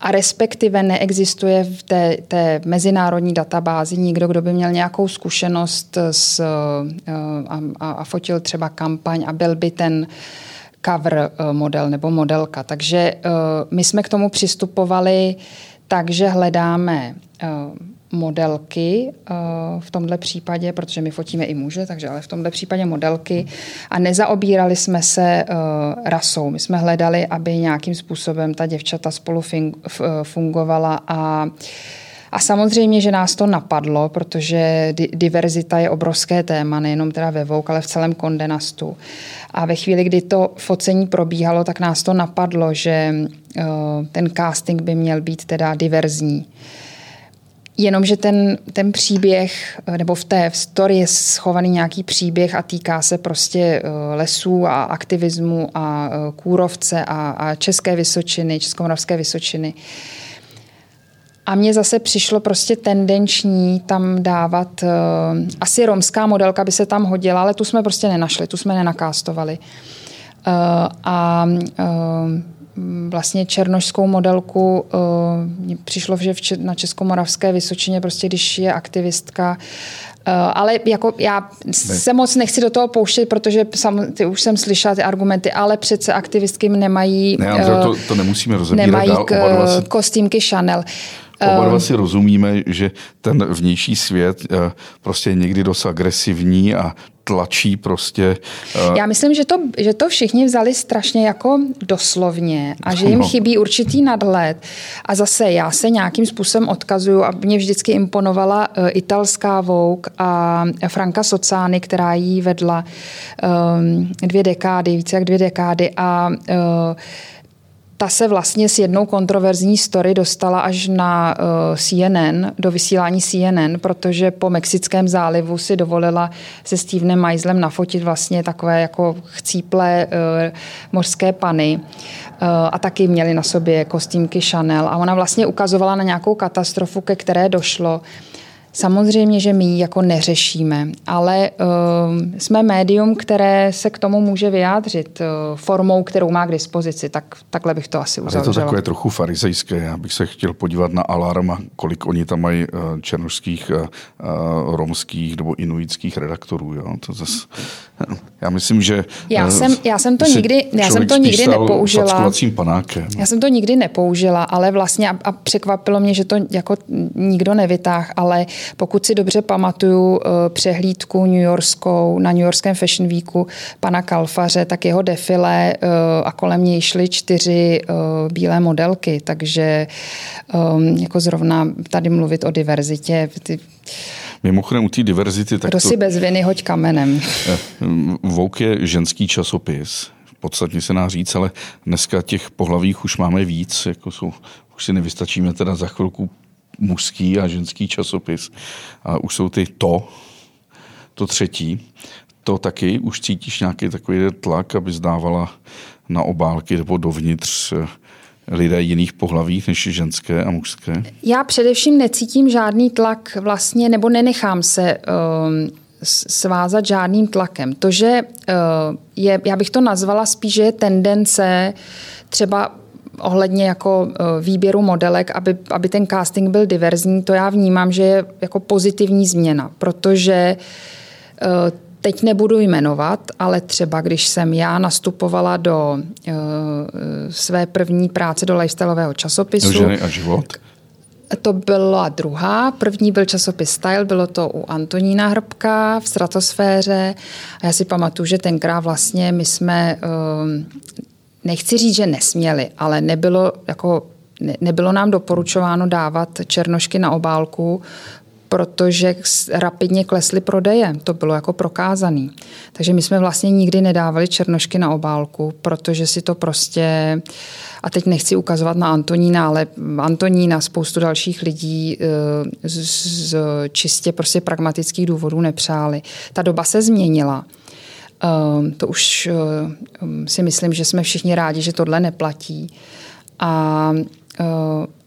a respektive neexistuje v té, té mezinárodní databázi nikdo, kdo by měl nějakou zkušenost s, eh, a, a, a fotil třeba kampaň a byl by ten cover model nebo modelka. Takže my jsme k tomu přistupovali tak, že hledáme modelky eh, v tomhle případě, protože my fotíme i muže, takže ale v tomhle případě modelky a nezaobírali jsme se eh, rasou. My jsme hledali, aby nějakým způsobem ta děvčata spolu eh, fungovala a a samozřejmě, že nás to napadlo, protože diverzita je obrovské téma, nejenom teda ve Vogue, ale v celém kondenastu. A ve chvíli, kdy to focení probíhalo, tak nás to napadlo, že ten casting by měl být teda diverzní. Jenomže ten, ten příběh, nebo v té story je schovaný nějaký příběh a týká se prostě eh, lesů a aktivismu a eh, kůrovce a, a České Vysočiny, Českomoravské Vysočiny. A mně zase přišlo prostě tendenční tam dávat, asi romská modelka by se tam hodila, ale tu jsme prostě nenašli, tu jsme nenakástovali. A vlastně černošskou modelku uh, přišlo, že na Českomoravské Vysočině prostě, když je aktivistka, uh, ale jako já se moc nechci do toho pouštět, protože sam, ty už jsem slyšela ty argumenty, ale přece aktivistky nemají... Ne, uh, to, to nemusíme rozebírat nemají dál. K, kostýmky Chanel. Oba dva si rozumíme, že ten vnější svět prostě je někdy dost agresivní a tlačí prostě. Já myslím, že to, že to všichni vzali strašně jako doslovně a že jim no. chybí určitý nadhled. A zase já se nějakým způsobem odkazuju a mě vždycky imponovala uh, italská Vogue a Franka Socány, která jí vedla um, dvě dekády, více jak dvě dekády a ta se vlastně s jednou kontroverzní story dostala až na uh, eh, CNN, do vysílání CNN, protože po Mexickém zálivu si dovolila se Stevenem Meislem nafotit vlastně takové jako chcíplé uh, mořské pany uh, a taky měli na sobě kostýmky Chanel a ona vlastně ukazovala na nějakou katastrofu, ke které došlo. Samozřejmě, že my ji jako neřešíme, ale uh, jsme médium, které se k tomu může vyjádřit uh, formou, kterou má k dispozici. Tak, takhle bych to asi uzavřela. Ale je to takové trochu farizejské. Já bych se chtěl podívat na Alarm, kolik oni tam mají uh, černožských, uh, romských nebo inuitských redaktorů. Jo? To zase, já myslím, že... Já jsem, já jsem to nikdy, já jsem to nikdy nepoužila. panákem. Já jsem to nikdy nepoužila, ale vlastně a, a překvapilo mě, že to jako nikdo nevytáh, ale pokud si dobře pamatuju eh, přehlídku New Yorkskou na New Yorkském Fashion Weeku pana Kalfaře, tak jeho defile eh, a kolem něj šly čtyři eh, bílé modelky, takže ehm, jako zrovna tady mluvit o diverzitě, ty, Mimochodem u té diverzity... Tak Kdo to, si bez viny hoď kamenem. Vouk je ženský časopis, podstatně se dá říct, ale dneska těch pohlavích už máme víc, jako jsou, už si nevystačíme teda za chvilku mužský a ženský časopis. A už jsou ty to, to třetí. To taky už cítíš nějaký takový tlak, aby zdávala na obálky nebo dovnitř eh, lidé jiných pohlaví než ženské a mužské? Já především necítím žádný tlak vlastně, nebo nenechám se um, svázat žádným tlakem. To, že uh, je, já bych to nazvala spíš, že je tendence třeba ohledně jako e, výběru modelek, aby, aby ten casting byl diverzní, to já vnímám, že je jako pozitivní změna, protože e, teď nebudu jmenovat, ale třeba když jsem já nastupovala do uh, své první práce do lifestyleového časopisu. Ženy a život? To byla druhá. První byl časopis Style, bylo to u Antonína Hrbka v stratosféře. A já si pamatuju, že tenkrát vlastně my jsme nechci říct, že nesměli, ale nebylo, jako, ne, nebylo nám doporučováno dávat černošky na obálku, protože rapidně klesly prodeje. To bylo jako prokázaný. Takže my jsme vlastně nikdy nedávali černošky na obálku, protože si to prostě, a teď nechci ukazovat na Antonína, ale Antonína, spoustu dalších lidí eh, z, z čistě prostě pragmatických důvodů nepřáli. Ta doba se změnila. Ehm, to už ehm, si myslím, že jsme všichni rádi, že tohle neplatí. A,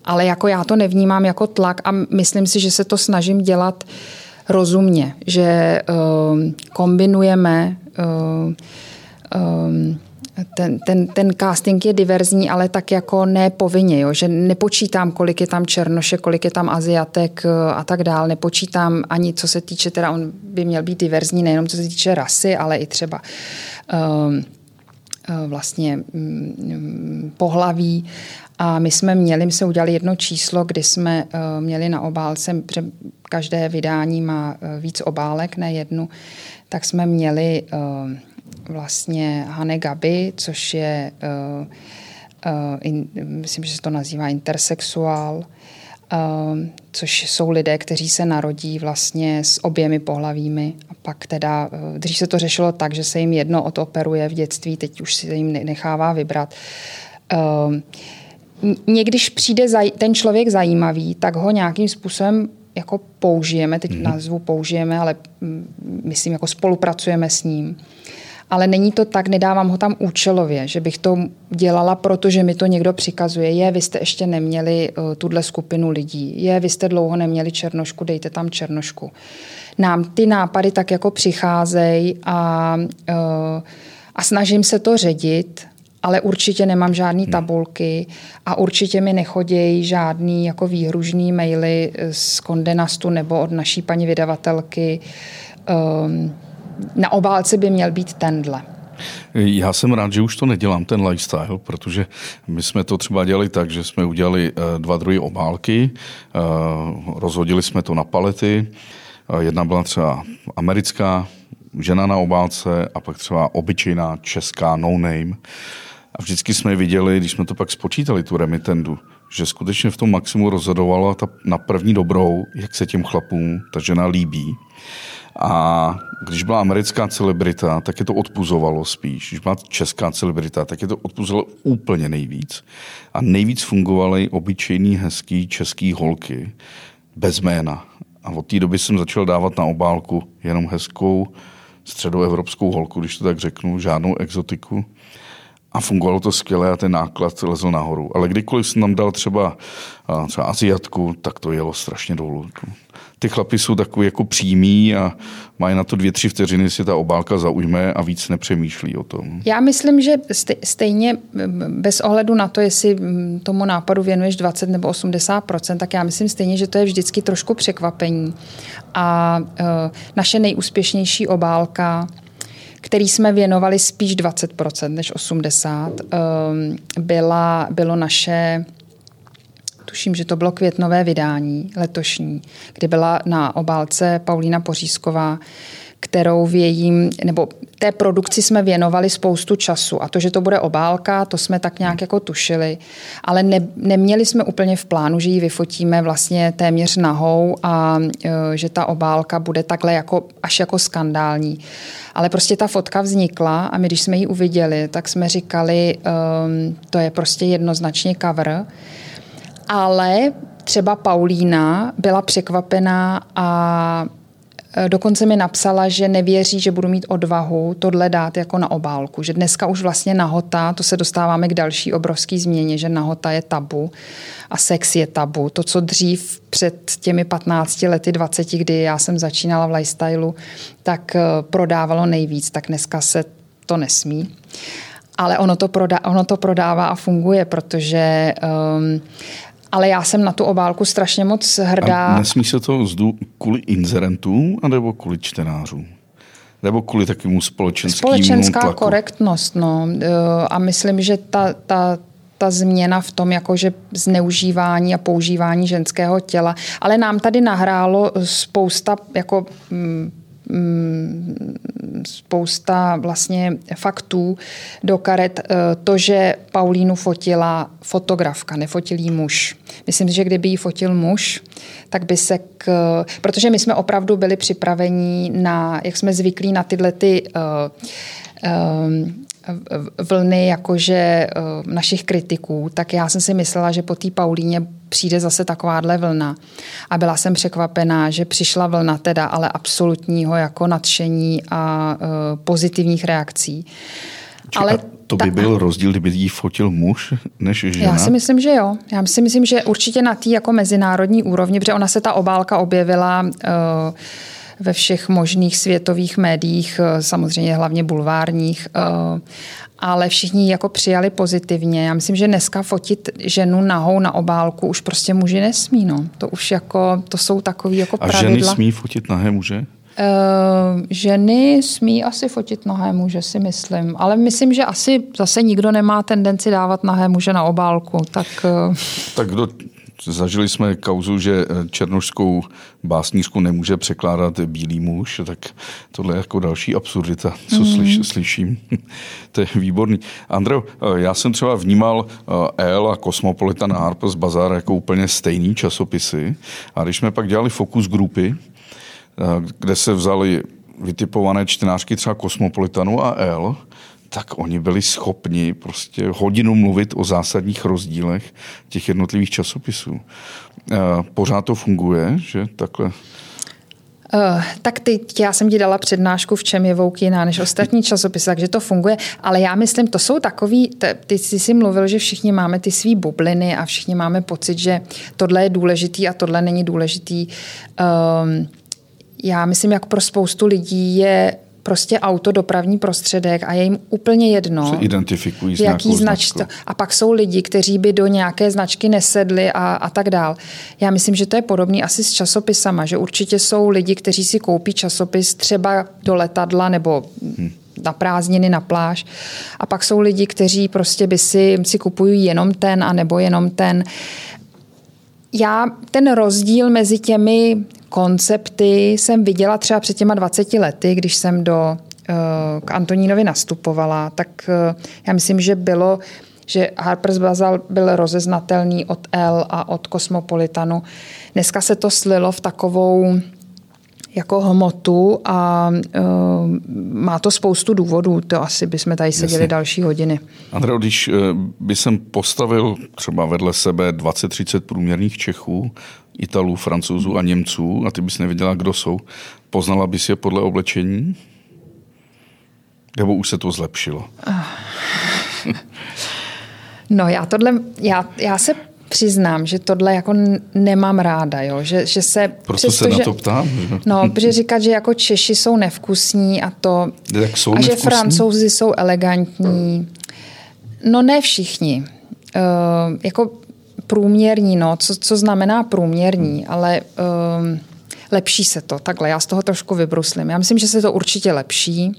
ale jako já to nevnímám jako tlak a myslím si, že se to snažím dělat rozumně, že ehm, kombinujeme ten, ten, ten casting je diverzní, ale tak jako nepovinně, jo? že nepočítám, kolik je tam černoše, kolik je tam aziatek eh, a tak dál. Nepočítám ani, co se týče, teda on by měl být diverzní nejenom co se týče rasy, ale i třeba um, vlastně mm, pohlaví. A my jsme měli, my jsme udělali jedno číslo, kdy jsme měli na obálce, protože každé vydání má víc obálek, ne jednu, tak jsme měli vlastně Hane Gabi, což je, in, myslím, že se to nazývá intersexuál, Ehm, což jsou lidé, kteří se narodí vlastně s oběmi pohlavími a pak teda, eh, když se to řešilo tak, že se jim jedno odoperuje v dětství, teď už se jim nechává vybrat. Ehm, někdyž přijde ten člověk zajímavý, tak ho nějakým způsobem jako použijeme, teď mm-hmm. názvu použijeme, ale mm, myslím, jako spolupracujeme s ním ale není to tak, nedávám ho tam účelově, že bych to dělala, protože mi to někdo přikazuje. Je, vy jste ještě neměli uh, tuhle skupinu lidí. Je, vy jste dlouho neměli černošku, dejte tam černošku. Nám ty nápady tak jako přicházejí a, uh, a snažím se to ředit, ale určitě nemám žádný hmm. tabulky a určitě mi nechodějí žádný jako výhružný maily z kondenastu nebo od naší paní vydavatelky. Um, na obálce by měl být tenhle. Já jsem rád, že už to nedělám, ten lifestyle, protože my jsme to třeba dělali tak, že jsme udělali eh, dva druhy obálky, eh, rozhodili jsme to na palety, eh, jedna byla třeba americká, žena na obálce a pak třeba obyčejná česká no name. A vždycky jsme viděli, když jsme to pak spočítali, tu remitendu, že skutečně v tom maximu rozhodovala ta na první dobrou, jak se těm chlapům ta žena líbí. A když byla americká celebrita, tak je to odpuzovalo spíš. Když byla česká celebrita, tak je to odpuzovalo úplně nejvíc. A nejvíc fungovaly obyčejný, hezký český holky bez jména. A od té doby jsem začal dávat na obálku jenom hezkou středoevropskou holku, když to tak řeknu, žádnou exotiku. A fungovalo to skvěle a ten náklad lezl nahoru. Ale kdykoliv jsem tam dal třeba, třeba Aziatku, tak to jelo strašně dolů ty chlapi jsou takový jako přímý a mají na to dvě, tři vteřiny, si ta obálka zaujme a víc nepřemýšlí o tom. Já myslím, že stejně bez ohledu na to, jestli tomu nápadu věnuješ 20 nebo 80% tak já myslím stejně, že to je vždycky trošku překvapení. A uh, naše nejúspěšnější obálka který jsme věnovali spíš 20% než 80%, byla, bylo naše tuším, že to bylo květnové vydání letošní, kdy byla na obálce Paulína Pořízková, kterou v jejím, nebo té produkci jsme věnovali spoustu času. A to, že to bude obálka, to jsme tak nějak jako tušili. Ale ne, neměli jsme úplně v plánu, že ji vyfotíme vlastně téměř nahou a e, že ta obálka bude takhle jako, až jako skandální. Ale prostě ta fotka vznikla a my, když jsme ji uviděli, tak jsme říkali, um, to je prostě jednoznačně cover ale třeba Paulína byla překvapená a Dokonce mi napsala, že nevěří, že budu mít odvahu tohle dát jako na obálku. Že dneska už vlastně nahota, to se dostáváme k další obrovské změně, že nahota je tabu a sex je tabu. To, co dřív před těmi 15 lety, 20, kdy já jsem začínala v lifestylu, tak e, prodávalo nejvíc, tak dneska se to nesmí. Ale ono to, prodá, ono to prodává a funguje, protože um, ale já jsem na tu obálku strašně moc hrdá. A nesmí se to zdu kvůli inzerentům, anebo kvůli čtenářům? Nebo kvůli takovému společenskému Společenská tlaku? korektnost, no. E, a myslím, že ta, ta, ta změna v tom, jakože zneužívání a používání ženského těla. Ale nám tady nahrálo spousta jako Mm, spousta vlastně faktů do karet. Eh, to, že Paulínu fotila fotografka, nefotil jí muž. Myslím, že kdyby ji fotil muž, tak by se k... Protože my jsme opravdu byli připraveni na, jak jsme zvyklí na tyhle ty uh, vlny jakože našich kritiků, tak já jsem si myslela, že po té Paulíně přijde zase takováhle vlna. A byla jsem překvapená, že přišla vlna teda, ale absolutního jako nadšení a uh, pozitivních reakcí. Či ale to by ta... byl rozdíl, kdyby jí fotil muž než žena? Já si myslím, že jo. Já si myslím, že určitě na té jako mezinárodní úrovni, protože ona se ta obálka objevila uh, ve všech možných světových médiích, eh, samozřejmě hlavně bulvárních, eh, ale všichni jako přijali pozitivně. Já myslím, že dneska fotit ženu nahou na obálku už prostě muži nesmí. No. To už jako, to jsou takový jako pravidla. A ženy smí fotit nahé muže? Uh, ženy smí asi fotit nahé muže, si myslím. Ale myslím, že asi zase nikdo nemá tendenci dávat nahé muže na obálku. Tak, uh... tak kdo Zažili jsme kauzu, že černožskou básnířku nemůže překládat bílý muž, tak tohle je jako další absurdita, co mm. slyš, slyším. to je výborný. Andreo, já jsem třeba vnímal El a Cosmopolitan Harper's Bazaar jako úplně stejný časopisy a když jsme pak dělali fokus grupy, kde se vzali vytipované čtenářky třeba Kosmopolitanu a L, tak oni byli schopni prostě hodinu mluvit o zásadních rozdílech těch jednotlivých časopisů. Pořád to funguje, že takhle Uh, tak teď já jsem ti dala přednášku, v čem je Vouk jiná než ostatní časopisy, takže to funguje, ale já myslím, to jsou takový, t- ty jsi si mluvil, že všichni máme ty svý bubliny a všichni máme pocit, že tohle je důležitý a tohle není důležitý. Um, já myslím, jak pro spoustu lidí je prostě auto dopravní prostředek a je jim úplně jedno, se identifikují s jaký značku. A pak jsou lidi, kteří by do nějaké značky nesedli a, a tak dál. Já myslím, že to je podobný asi s časopisama, že určitě jsou lidi, kteří si koupí časopis třeba do letadla nebo hmm na prázdniny, na pláž. A pak jsou lidi, kteří prostě by si, si kupují jenom ten a nebo jenom ten. Já ten rozdíl mezi těmi koncepty jsem viděla třeba před těma 20 lety, když jsem do, eh, k Antonínovi nastupovala, tak eh, já myslím, že bylo, že Harper's Bazaar byl rozeznatelný od L a od Cosmopolitanu. Dneska se to slilo v takovou jako hmotu a uh, má to spoustu důvodů. To asi bychom tady seděli Jasně. další hodiny. Andreo, když by jsem postavil třeba vedle sebe 20-30 průměrných Čechů Italů, Francouzů a Němců a ty bys nevěděla, kdo jsou. Poznala bys je podle oblečení? Nebo už se to zlepšilo? No já tohle, já, já se přiznám, že tohle jako nemám ráda, jo? Že, že se... Proto přesto, se na to ptám. No, protože říkat, že jako Češi jsou nevkusní a to... Jak jsou a nevkusní? že Francouzi jsou elegantní. No ne všichni. Uh, jako průměrní, no, co, co znamená průměrní, ale um, lepší se to. Takhle, já z toho trošku vybruslím. Já myslím, že se to určitě lepší.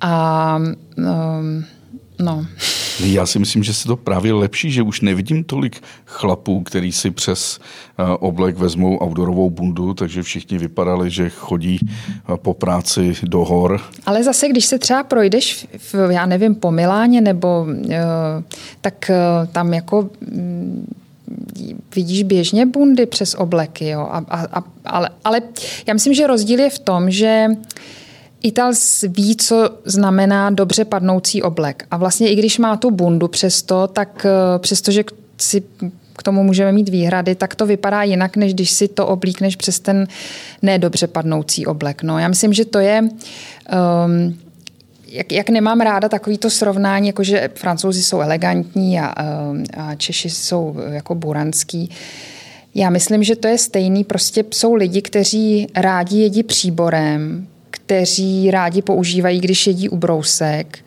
A um, no. Já si myslím, že se to právě lepší, že už nevidím tolik chlapů, který si přes uh, oblek vezmou outdoorovou bundu, takže všichni vypadali, že chodí uh, po práci do hor. Ale zase, když se třeba projdeš, v, já nevím, po Miláně, nebo uh, tak tam jako mm, vidíš běžně bundy přes obleky. Jo? A, a, a, ale, ale já myslím, že rozdíl je v tom, že Ital ví, co znamená dobře padnoucí oblek. A vlastně i když má tu bundu přesto, tak eh, přestože si k tomu můžeme mít výhrady, tak to vypadá jinak, než když si to oblíkneš přes ten nedobře padnoucí oblek. No, já myslím, že to je... Um, jak, jak nemám ráda takovýto srovnání, jako že francouzi jsou elegantní a, ehm, a Češi jsou jako buranský. Já myslím, že to je stejný. Prostě jsou lidi, kteří rádi jedí příborem, kteří rádi používají, když jedí ubrousek.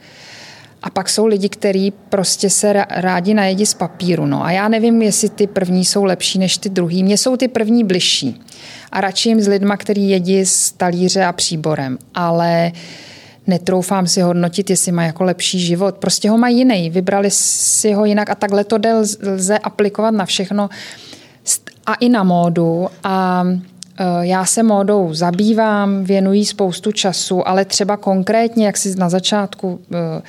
A pak jsou lidi, kteří prostě se rádi najedí z papíru. No. A já nevím, jestli ty první jsou lepší než ty druhý. Mně jsou ty první bližší. A radši jim s lidma, který jedí s talíře a příborem. Ale netroufám si hodnotit, jestli má jako lepší život. Prostě ho mají jiný. Vybrali si ho jinak a takhle to lze aplikovat na všechno a i na módu. A já se módou zabývám, věnují spoustu času, ale třeba konkrétně, jak jsi na začátku eh,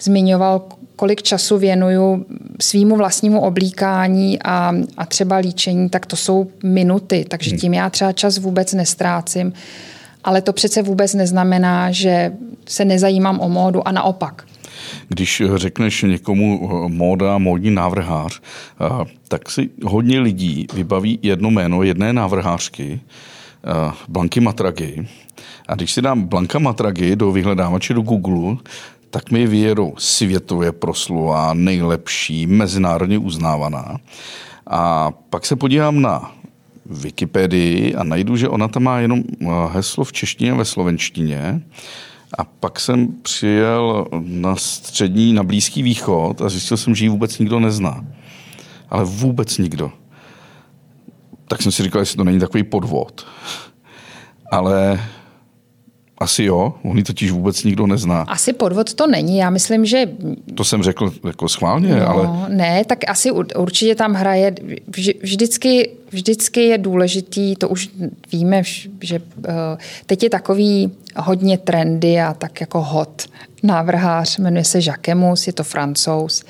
zmiňoval, kolik času věnuju svýmu vlastnímu oblíkání a, a třeba líčení, tak to jsou minuty, takže hmm. tím já třeba čas vůbec nestrácím. Ale to přece vůbec neznamená, že se nezajímám o módu a naopak. Když řekneš někomu eh, móda, módní návrhář, eh, tak si hodně lidí vybaví jedno jméno jedné návrhářky, eh, Blanky Matragy. A když si dám Blanka Matragy do vyhledávače do Google, tak mi vyjedou světově proslulá, nejlepší, mezinárodně uznávaná. A pak se podívám na Wikipedii a najdu, že ona tam má jenom heslo v češtině a ve slovenštině a pak jsem přijel na střední, na Blízký východ a zjistil jsem, že ji vůbec nikdo nezná. Ale vůbec nikdo. Tak jsem si říkal, jestli to není takový podvod. ale asi jo, oni totiž vůbec nikdo nezná. Asi podvod to není, já myslím, že... To jsem řekl jako schválně, no, ale... Ne, tak asi určitě tam hraje, vždycky, vždycky je důležitý, to už víme, že eh, teď je takový hodně trendy a tak jako hot návrhář, jmenuje se Jacquemus, je to francouz.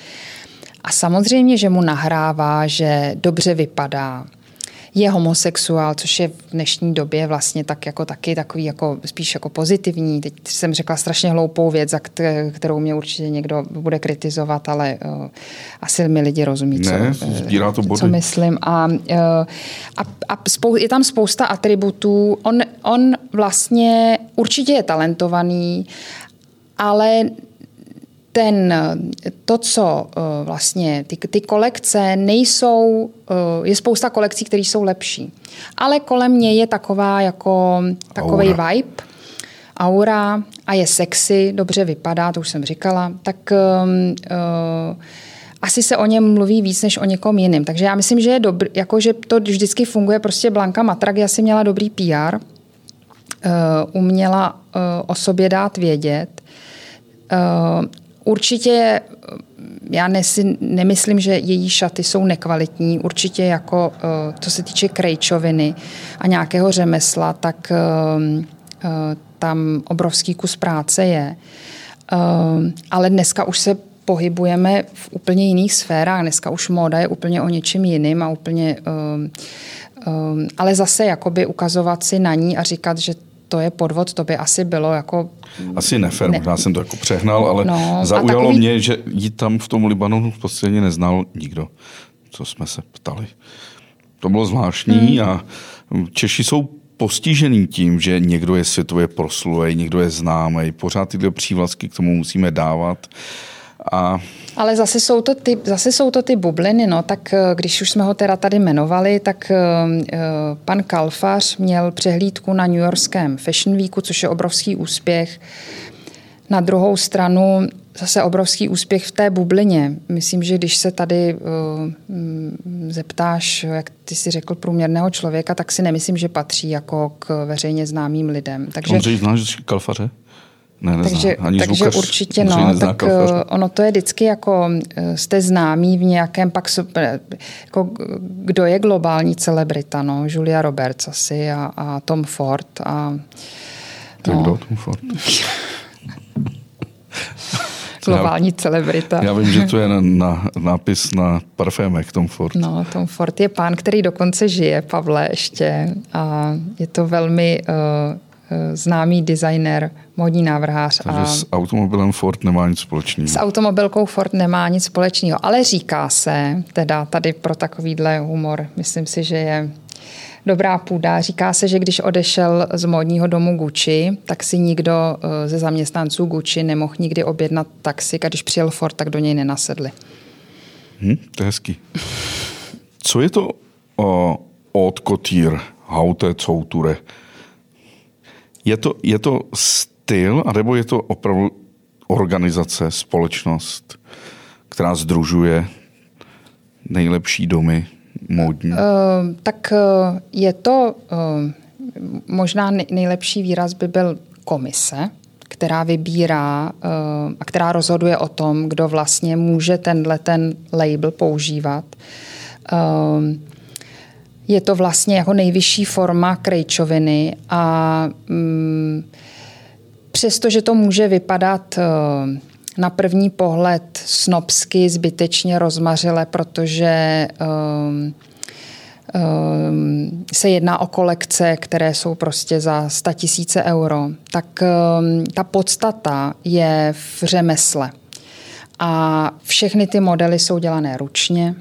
A samozřejmě, že mu nahrává, že dobře vypadá, je homosexuál, což je v dnešní době vlastně tak jako taky takový jako spíš jako pozitivní. Teď jsem řekla strašně hloupou věc, za kterou mě určitě někdo bude kritizovat, ale uh, asi mi lidi rozumí, co, ne, eh, to body. co myslím. A, uh, a, a spou, je tam spousta atributů. On, on vlastně určitě je talentovaný, ale ten, to, co uh, vlastně, ty, ty kolekce nejsou, uh, je spousta kolekcí, které jsou lepší. Ale kolem něj je taková jako takový vibe, aura a je sexy, dobře vypadá, to už jsem říkala, tak uh, asi se o něm mluví víc než o někom jiným. Takže já myslím, že je dobrý, jako že to vždycky funguje. Prostě Blanka Matrag asi měla dobrý PR, uh, uměla uh, o sobě dát vědět. Uh, Určitě já nesi, nemyslím, že její šaty jsou nekvalitní. Určitě jako, eh, co se týče krejčoviny a nějakého řemesla, tak eh, eh, tam obrovský kus práce je. Ale dneska už se pohybujeme v úplně jiných sférách. Dneska už móda je úplně o něčem jiným a úplně... Ale zase jakoby ukazovat si na ní a říkat, že to je podvod, to by asi bylo jako... Asi nefer, ne. možná jsem to jako přehnal, ale no, zaujalo takový... mě, že jí tam v tom Libanonu v podstatě neznal nikdo, co jsme se ptali. To bylo zvláštní hmm. a Češi jsou postižený tím, že někdo je světově proslulý, někdo je známý, pořád tyhle přívlastky k tomu musíme dávat. A ale zase jsou, to ty, zase jsou to ty bubliny, no, tak eh, když už jsme ho teda tady jmenovali, tak uh, pan Kalfař měl přehlídku na New Yorkském Fashion Weeku, což je obrovský úspěch. Na druhou stranu zase obrovský úspěch v té bublině. Myslím, že když se tady uh, zeptáš, jak ty si řekl, průměrného člověka, tak si nemyslím, že patří jako k veřejně známým lidem. Takže... Ondřej, znáš Kalfaře? Ne, nezná. takže, Ani takže zvukař, určitě no, tak kafař. Eh, ono to je vždycky jako eh, jste známý v nějakém pak super, jako kdo je globální celebrita, no, Julia Roberts asi a, a Tom Ford a to no. kdo Tom Ford? globální já, celebrita. Já vím, že to je na, na, nápis na parfémech Tom Ford. No, Tom Ford je pán, který dokonce žije, Pavle, ještě. A je to velmi uh, Eh, známý designer, modní návrhář. Takže a s automobilem Ford nemá nic společného. S automobilkou Ford nemá nic společného, ale říká se, teda tady pro takovýhle humor, myslím si, že je dobrá půda. Říká se, že když odešel z módního domu Gucci, tak si nikdo eh, ze zaměstnanců Gucci nemohl nikdy objednat taxi a když přijel Ford, tak do něj nenasedli. Hm, to je hezký. Co je to uh, od Couture, Haute Couture? Je to, je to styl, anebo je to opravdu organizace, společnost, která združuje nejlepší domy módní? Uh, tak uh, je to uh, možná nejlepší výraz by byl komise, která vybírá uh, a která rozhoduje o tom, kdo vlastně může tenhle ten label používat. Je to vlastně jako nejvyšší forma krejčoviny a mm, přestože to může vypadat uh, na první pohled snobsky, zbytečně rozmařile, protože um, um, se jedná o kolekce, které jsou prostě za 100 tisíce euro, tak um, ta podstata je v řemesle. A všechny ty modely jsou dělané ručně.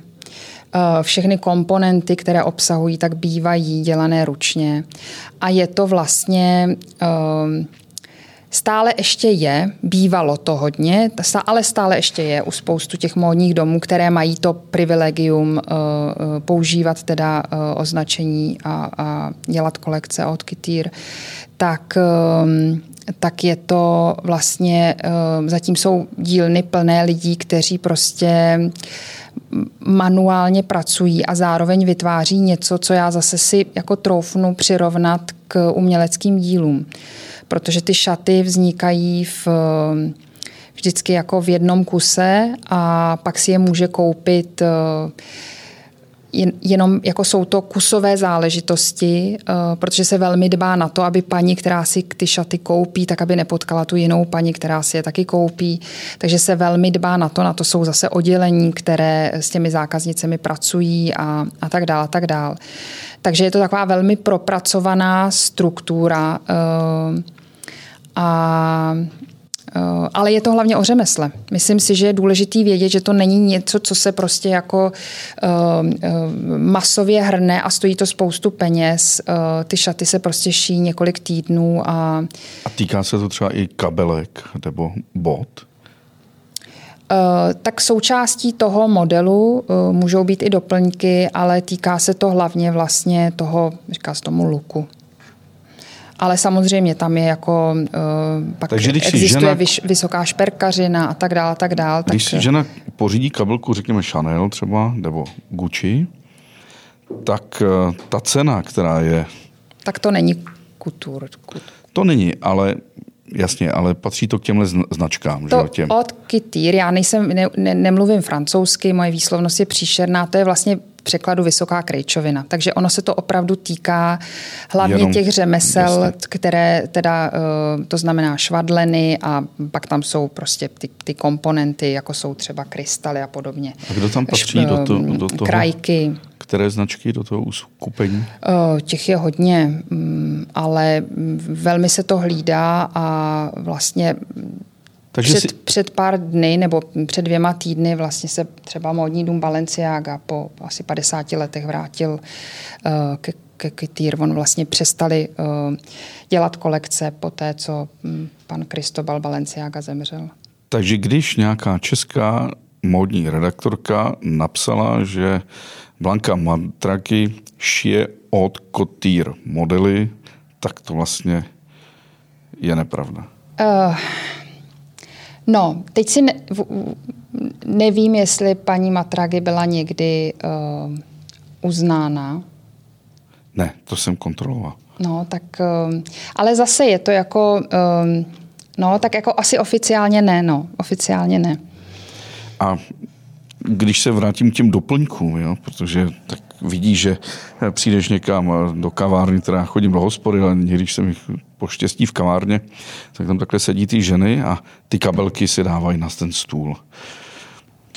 Eh, všechny komponenty, které obsahují, tak bývají dělané ručně. A je to vlastně ehm, Stále ještě je, bývalo to hodně, ale stále ještě je u spoustu těch módních domů, které mají to privilegium uh, používat teda uh, označení a, a dělat kolekce od Kytýr, tak, um, tak je to vlastně, uh, zatím jsou dílny plné lidí, kteří prostě manuálně pracují a zároveň vytváří něco, co já zase si jako troufnu přirovnat k uměleckým dílům. Protože ty šaty vznikají v vždycky jako v jednom kuse a pak si je může koupit jenom jako jsou to kusové záležitosti, eh, protože se velmi dbá na to, aby paní, která si ty šaty koupí, tak aby nepotkala tu jinou paní, která si je taky koupí. Takže se velmi dbá na to, na to jsou zase oddělení, které s těmi zákaznicemi pracují a, a tak dále, tak dále. Takže je to taková velmi propracovaná struktura uh, a Eh, ale je to hlavně o řemesle. Myslím si, že je důležitý vědět, že to není něco, co se prostě jako uh, masově hrne a stojí to spoustu peněz. Ty šaty se prostě ší několik týdnů. A, a týká se to třeba i kabelek nebo bot? Uh, tak součástí toho modelu můžou být i doplňky, ale týká se to hlavně vlastně toho, říká se tomu luku. Ale samozřejmě tam je jako, uh, pak Takže když existuje žena, vyš, vysoká šperkařina a tak dále, tak dále. Když tak, si žena pořídí kabelku, řekněme Chanel třeba, nebo Gucci, tak uh, ta cena, která je... Tak to není kutur. kutur. To není, ale Jasně, ale patří to k těmhle značkám. To že? Těm. od Kytýr, já nejsem, ne, ne, nemluvím francouzsky, moje výslovnost je příšerná, to je vlastně překladu vysoká krejčovina. Takže ono se to opravdu týká hlavně Jenom, těch řemesel, jasně. které teda, eh, to znamená švadleny a pak tam jsou prostě ty, ty komponenty, jako jsou třeba krystaly a podobně. A kdo tam patří do, to, do toho? Krajky. Které značky do toho uskupení? Eh, těch je hodně, mm, ale velmi se to hlídá a vlastně takže před, si... před pár dny nebo před dvěma týdny vlastně se třeba módní dům Balenciaga po asi 50 letech vrátil uh, ke, ke Kytýr. On vlastně přestali uh, dělat kolekce po té, co um, pan Cristobal Balenciaga zemřel. Takže když nějaká česká módní redaktorka napsala, že Blanka Matraky šije od Kotýr modely, tak to vlastně je nepravda. Uh, No, teď si ne, nevím, jestli paní Matragi byla někdy uh, uznána. Ne, to jsem kontroloval. No, tak, uh, ale zase je to jako, uh, no, tak jako asi oficiálně ne, no, oficiálně ne. A když se vrátím k těm doplňkům, jo, protože tak vidíš, že přijdeš někam do kavárny, která chodím do hospody, ale když jsem jich poštěstí v kavárně, tak tam takhle sedí ty ženy a ty kabelky si dávají na ten stůl.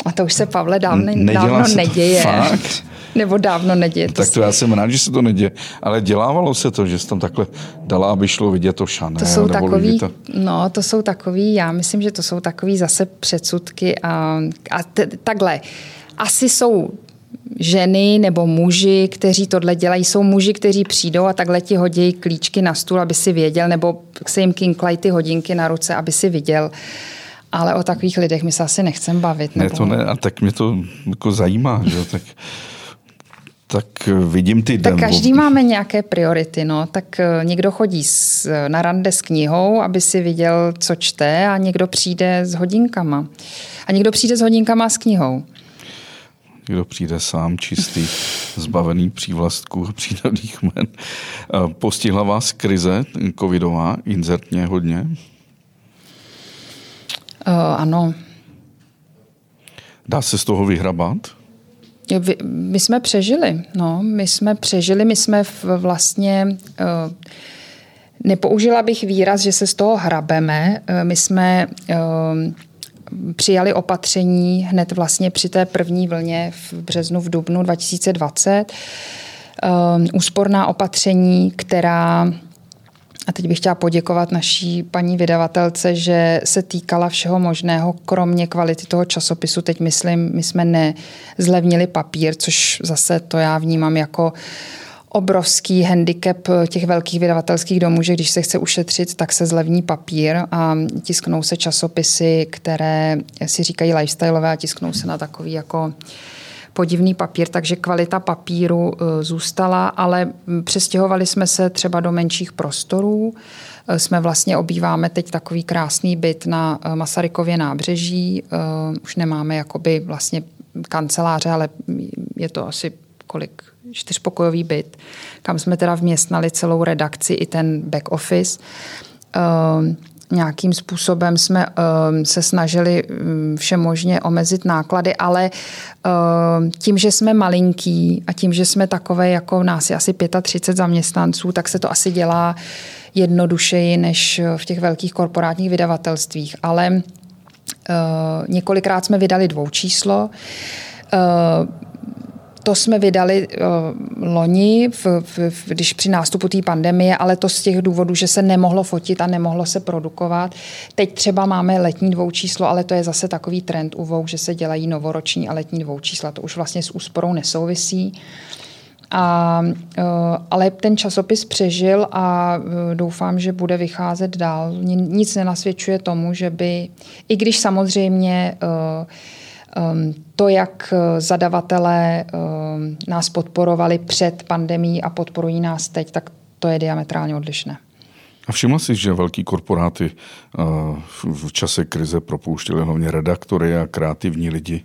A to už se, Pavle, dávno, dávno neděje. Fakt? Nebo dávno neděje. To tak to já jsem rád, že se to neděje. Ale dělávalo se to, že jsi tam takhle dala, aby šlo vidět to Chanel. To jsou takový, to... no, to jsou takový, já myslím, že to jsou takový zase předsudky a, a t- takhle. Asi jsou ženy nebo muži, kteří tohle dělají, jsou muži, kteří přijdou a takhle ti hodí klíčky na stůl, aby si věděl, nebo se jim kinklají ty hodinky na ruce, aby si viděl. Ale o takových lidech my se asi nechcem bavit. Nebo... Ne, to ne, a tak mě to jako zajímá, že tak tak vidím ty Tak každý máme nějaké priority, no. Tak eh, někdo chodí s, na rande s knihou, aby si viděl, co čte a někdo přijde s hodinkama. A někdo přijde s hodinkama a s knihou kdo přijde sám, čistý, zbavený přívlastků a přídavných men. Postihla vás krize covidová, inzertně hodně? Uh, ano. Dá se z toho vyhrabat? My jsme přežili, no, my jsme přežili, my jsme vlastně, uh, nepoužila bych výraz, že se z toho hrabeme, uh, my jsme přijali opatření hned vlastně při té první vlně v březnu, v dubnu 2020. Um, úsporná opatření, která a teď bych chtěla poděkovat naší paní vydavatelce, že se týkala všeho možného, kromě kvality toho časopisu. Teď myslím, my jsme nezlevnili papír, což zase to já vnímám jako uh, obrovský handicap těch velkých vydavatelských domů, že když se chce ušetřit, tak se zlevní papír a tisknou se časopisy, které si říkají lifestyleové a tisknou se na takový jako podivný papír, takže kvalita papíru e, zůstala, ale přestěhovali jsme se třeba do menších prostorů. E, jsme vlastně obýváme teď takový krásný byt na e, Masarykově nábřeží. Už nemáme jakoby vlastně kanceláře, ale je to asi kolik, čtyřpokojový byt, kam jsme teda vměstnali celou redakci i ten back office. Uh, nějakým způsobem jsme uh, se snažili um, všemožně omezit náklady, ale uh, tím, že jsme malinký a tím, že jsme takové jako nás je asi 35 zaměstnanců, tak se to asi dělá jednodušeji než v těch velkých korporátních vydavatelstvích. Ale několikrát jsme vydali dvoučíslo. Uh, to jsme vydali uh, loni, v, v, v, když při nástupu té pandemie, ale to z těch důvodů, že se nemohlo fotit a nemohlo se produkovat. Teď třeba máme letní dvoučíslo, ale to je zase takový trend u Vogue, že se dělají novoroční a letní dvoučísla. To už vlastně s úsporou nesouvisí. A, uh, ale ten časopis přežil a uh, doufám, že bude vycházet dál. Nic nenasvědčuje tomu, že by, i když samozřejmě uh, to, jak eh, zadavatelé ehm, nás podporovali před pandemí a podporují nás teď, tak to je diametrálně odlišné. A všimla si, že velký korporáty eh, v čase krize propouštěli hlavně redaktory a kreativní lidi,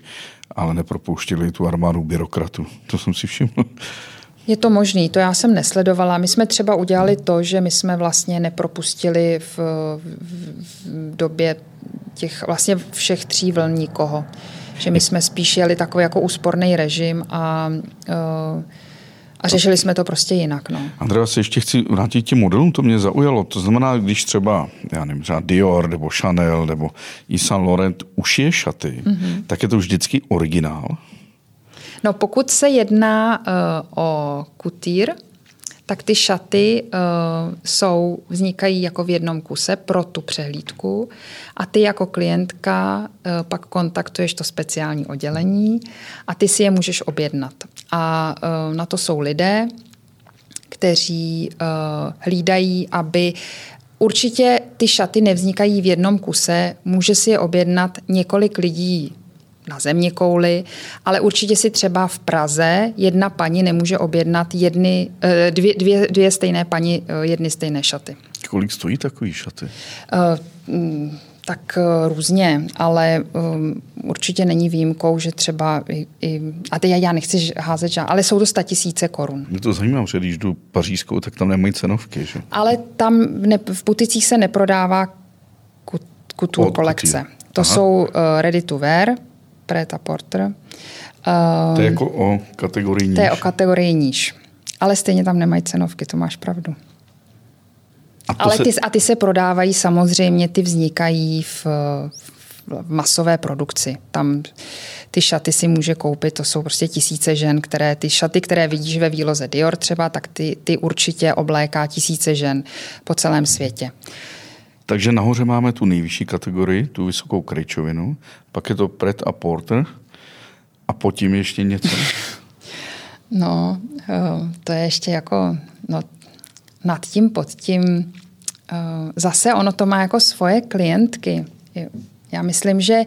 ale nepropouštěli tu armádu byrokratů. To jsem si všiml. Je to možný, to já jsem nesledovala. My jsme třeba udělali to, že my jsme vlastně nepropustili v, v, v době těch vlastně všech tří vln nikoho že my jsme spíš jeli takový jako úsporný režim a uh, a řešili jsme to prostě jinak. No. Andrea, se ještě chci vrátit těm modelům, to mě zaujalo. To znamená, když třeba, já nevím, třeba Dior nebo Chanel nebo Yves Saint Laurent ušije šaty, mm-hmm. tak je to vždycky originál? No pokud se jedná uh, o kutýr, tak ty šaty uh, jsou, vznikají jako v jednom kuse pro tu přehlídku a ty jako klientka uh, pak kontaktuješ to speciální oddělení a ty si je můžeš objednat. A uh, na to jsou lidé, kteří uh, hlídají, aby Určitě ty šaty nevznikají v jednom kuse, může si je objednat několik lidí na země kouli, ale určitě si třeba v Praze jedna paní nemůže objednat jedny, eh, dvě, dvě, dvě stejné paní eh, jedny stejné šaty. Kolik stojí takový šaty? Uh, tak různě, ale um, určitě není výjimkou, že třeba i, i a teď já nechci házet ale jsou to sta tisíce korun. Mě to zajímá, že když jdu pařížskou, tak tam nemají cenovky, že? Ale tam ne, v buticích se neprodává kutur kolekce. To Aha. jsou uh, ready to wear, Preta Porter. Uh, to je jako o kategorii níž. To je o kategorii níž. Ale stejně tam nemají cenovky, to máš pravdu. A, Ale se... ty, a ty se prodávají samozřejmě, ty vznikají v, v masové produkci. Tam ty šaty si může koupit, to jsou prostě tisíce žen, které ty šaty, které vidíš ve výloze Dior třeba, tak ty, ty určitě obléká tisíce žen po celém světě. Takže nahoře máme tu nejvyšší kategorii, tu vysokou kryčovinu, pak je to pret a porter a pod tím ještě něco. No, eh, to je ještě jako no, nad tím, pod tím. Eh, zase ono to má jako svoje klientky. Já myslím, že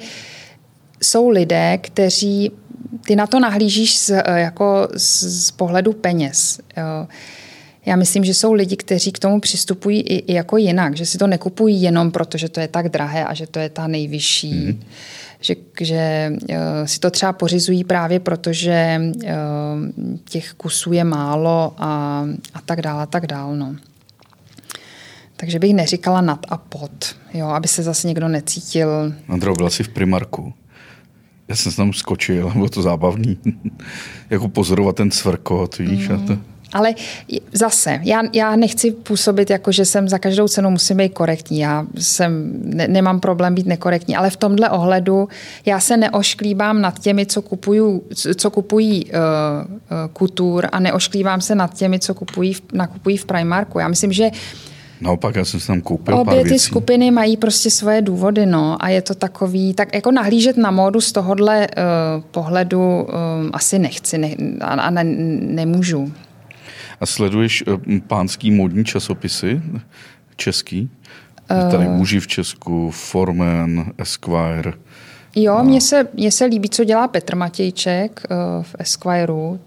jsou lidé, kteří, ty na to nahlížíš z, eh, jako z, z pohledu peněz. Já myslím, že jsou lidi, kteří k tomu přistupují i, i jako jinak, že si to nekupují jenom proto, že to je tak drahé a že to je ta nejvyšší. Mm. Že, že uh, si to třeba pořizují právě proto, že uh, těch kusů je málo a, a tak dále, a tak dále. No. Takže bych neříkala nad a pod, jo, aby se zase někdo necítil. Andro, byla jsi v Primarku. Já jsem tam skočil, bylo to zábavný. jako pozorovat ten cvrkot, víš, mm. a to... Ale zase, já, já nechci působit jako, že jsem za každou cenu musím být korektní. Já jsem, ne, nemám problém být nekorektní, ale v tomhle ohledu já se neošklíbám nad těmi, co, kupuju, co kupují uh, uh, kultur a neošklívám se nad těmi, co kupují, nakupují v Primarku. Já myslím, že Naopak, já jsem si tam koupil Obě pár ty věcí. skupiny mají prostě svoje důvody, no, a je to takový, tak jako nahlížet na módu z tohohle uh, pohledu uh, asi nechci ne, a, a ne, nemůžu. A sleduješ eh, pánský modní časopisy český? Uh, tady muži v Česku, Forman, Esquire. Jo, mně se, mně se líbí, co dělá Petr Matějček uh, v Esquireu.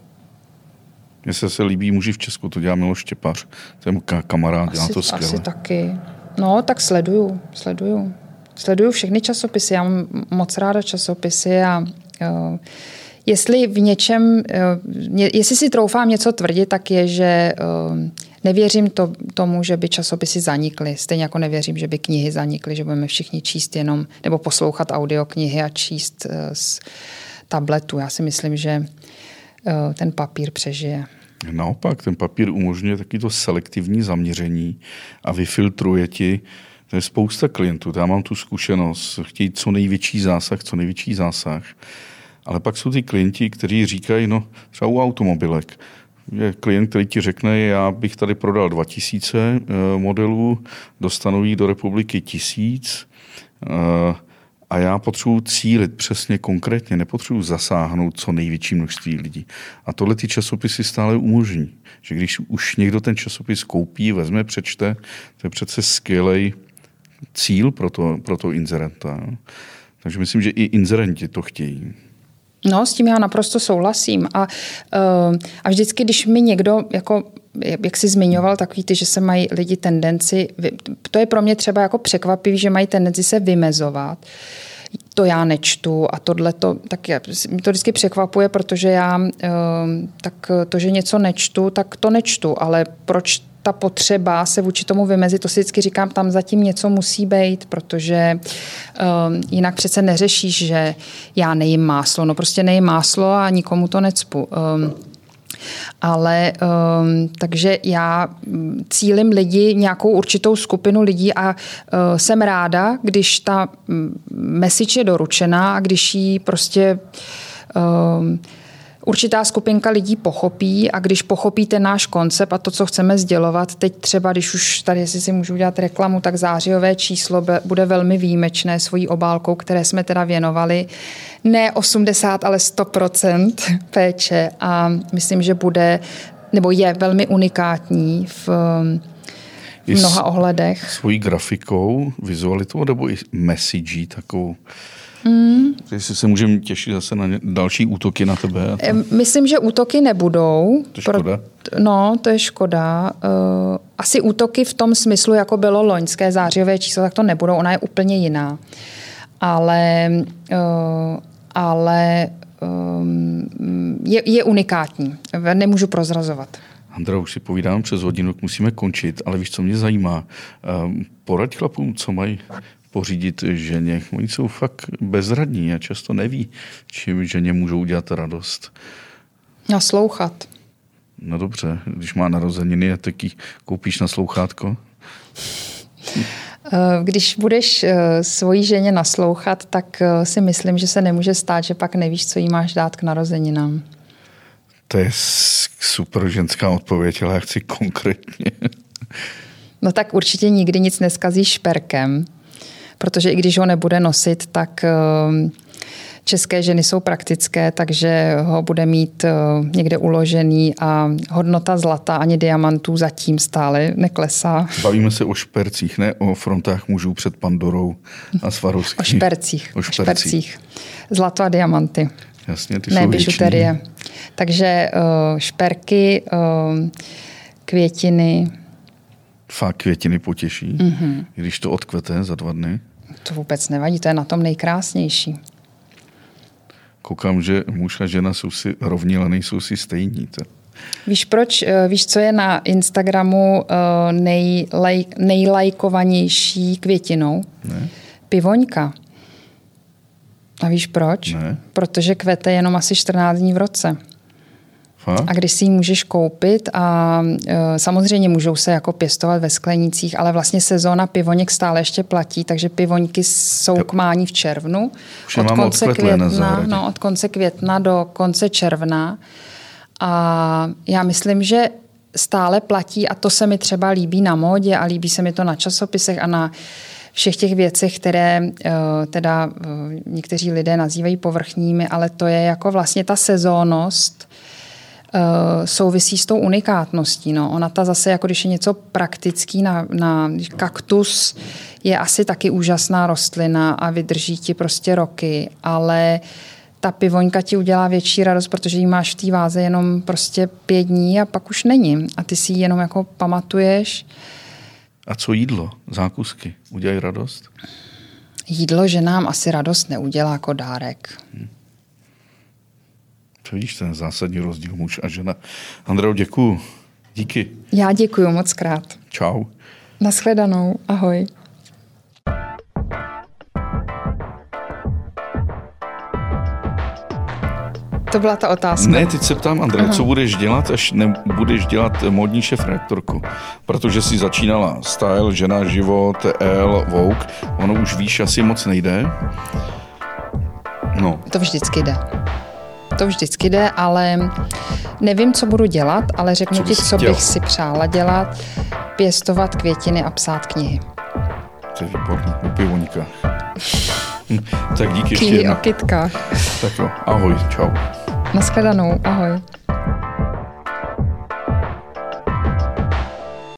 Mně se, se líbí muži v Česku, to dělá Miloš Štěpář. To je kamarád, dělá to skvěle. Asi taky. No, tak sleduju, sleduju. Sleduju všechny časopisy, já mám moc ráda časopisy a uh, jestli v něčem, eh, jestli si troufám něco tvrdit, tak je, že eh, nevěřím to, tomu, že by časopisy zanikly. Stejně jako nevěřím, že by knihy zanikly, že budeme všichni číst jenom, nebo poslouchat audioknihy a číst z tabletu. Já si myslím, že ten papír přežije. Naopak, ten papír umožňuje taky to selektivní zaměření a vyfiltruje ti to je spousta klientů, já mám tu zkušenost, chtějí co největší zásah, co největší zásah. Ale pak jsou ty klienti, kteří říkají, no třeba u automobilek, je klient, který ti řekne, já bych tady prodal 2000 eh, modelů, dostanu jich do republiky tisíc eh, a já potřebuji cílit přesně konkrétně, nepotřebuji zasáhnout co největší množství lidí. A tohle ty časopisy stále umožní. Že když už někdo ten časopis koupí, vezme, přečte, to je přece skvělej cíl pro to, pro to inzerenta. Takže myslím, že i inzerenti to chtějí. No, s tím já naprosto souhlasím. A, uh, a vždycky, když mi někdo, jako, jak jsi zmiňoval, takový ty, že se mají lidi tendenci, to je pro mě třeba jako překvapivý, že mají tendenci se vymezovat. To já nečtu a tohle to, tak já, mě to vždycky překvapuje, protože já, uh, tak to, že něco nečtu, tak to nečtu, ale proč ta potřeba se vůči tomu vymezit, to si vždycky říkám, tam zatím něco musí být, protože um, jinak přece neřešíš, že já nejím máslo. No prostě nejím máslo a nikomu to necpu. Um, ale um, takže já cílim lidi, nějakou určitou skupinu lidí a uh, jsem ráda, když ta message je doručená a když ji prostě um, určitá skupinka lidí pochopí a když pochopíte náš koncept a to, co chceme sdělovat, teď třeba, když už tady, jestli si můžu udělat reklamu, tak zářijové číslo bude velmi výjimečné svojí obálkou, které jsme teda věnovali ne 80, ale 100% péče a myslím, že bude nebo je velmi unikátní v v mnoha ohledech. Svojí grafikou, vizualitou nebo i messagí takovou Mm. Jestli se můžeme těšit zase na další útoky na tebe. Myslím, že útoky nebudou. To je škoda. Pro, no, to je škoda. Uh, asi útoky v tom smyslu, jako bylo loňské zářijové číslo, tak to nebudou. Ona je úplně jiná. Ale, uh, ale um, je, je unikátní. Nemůžu prozrazovat. Andra, už si povídám přes hodinu, musíme končit, ale víš, co mě zajímá? Poraď chlapům, co mají pořídit ženě. Oni jsou fakt bezradní a často neví, čím ženě můžou udělat radost. Naslouchat. No dobře, když má narozeniny a taky koupíš na slouchátko? Eh, když budeš eh, svojí ženě naslouchat, tak eh, si myslím, že se nemůže stát, že pak nevíš, co jí máš dát k narozeninám. To je super ženská odpověď, ale já chci konkrétně. No tak určitě nikdy nic neskazíš šperkem protože i když ho nebude nosit, tak ehm, české ženy jsou praktické, takže ho bude mít eh, někde uložený a hodnota zlata ani diamantů zatím stále neklesá. Bavíme se o špercích, ne o frontách mužů před Pandorou a Svarovským. O špercích. O špercích. špercích. Zlato a diamanty. Jasně, ty ne jsou bižuterie. Takže eh, šperky, eh, květiny, Fakt květiny potěší, mm-hmm. když to odkvete za dva dny? To vůbec nevadí, to je na tom nejkrásnější. Koukám, že muž a žena jsou si rovní, ale nejsou si stejní. To... Víš proč? Eh, víš, co je na Instagramu eh, nejlaj, nejlajkovanější květinou? Ne. Pivoňka. A víš proč? Ne. Protože kvete jenom asi 14 dní v roce. A když si ji můžeš koupit a e, samozřejmě můžou se jako pěstovat ve sklenících, ale vlastně sezóna pivoněk stále ještě platí, takže pivoňky jsou k mání v červnu. Už od konce, května, no, od konce května do konce června. A já myslím, že stále platí a to se mi třeba líbí na módě a líbí se mi to na časopisech a na všech těch věcech, které e, teda e, někteří lidé nazývají povrchními, ale to je jako vlastně ta sezónnost, souvisí s tou unikátností. No. Ona ta zase, jako když je něco praktický na, na kaktus, je asi taky úžasná rostlina a vydrží ti prostě roky, ale ta pivoňka ti udělá větší radost, protože ji máš v té váze jenom prostě pět dní a pak už není. A ty si ji jenom jako pamatuješ. A co jídlo, zákusky, udělají radost? Jídlo, že nám asi radost neudělá jako dárek. Hmm. Vidíš, ten zásadní rozdíl muž a žena. Andreo, děkuju. Díky. Já děkuji moc krát. Čau. Naschledanou. Ahoj. To byla ta otázka. Ne, teď se ptám, Andrej, co budeš dělat, až nebudeš dělat modní šef reaktorku? Protože si začínala Style, Žena, Život, L, Vogue. Ono už víš, asi moc nejde. No. To vždycky jde. To vždycky jde, ale nevím, co budu dělat, ale řeknu co ti, co chtěl? bych si přála dělat. Pěstovat květiny a psát knihy. To je výborný, u pivoníka. tak díky ještě Knihy o kytkách. Tak jo, ahoj, čau. Naschledanou, ahoj.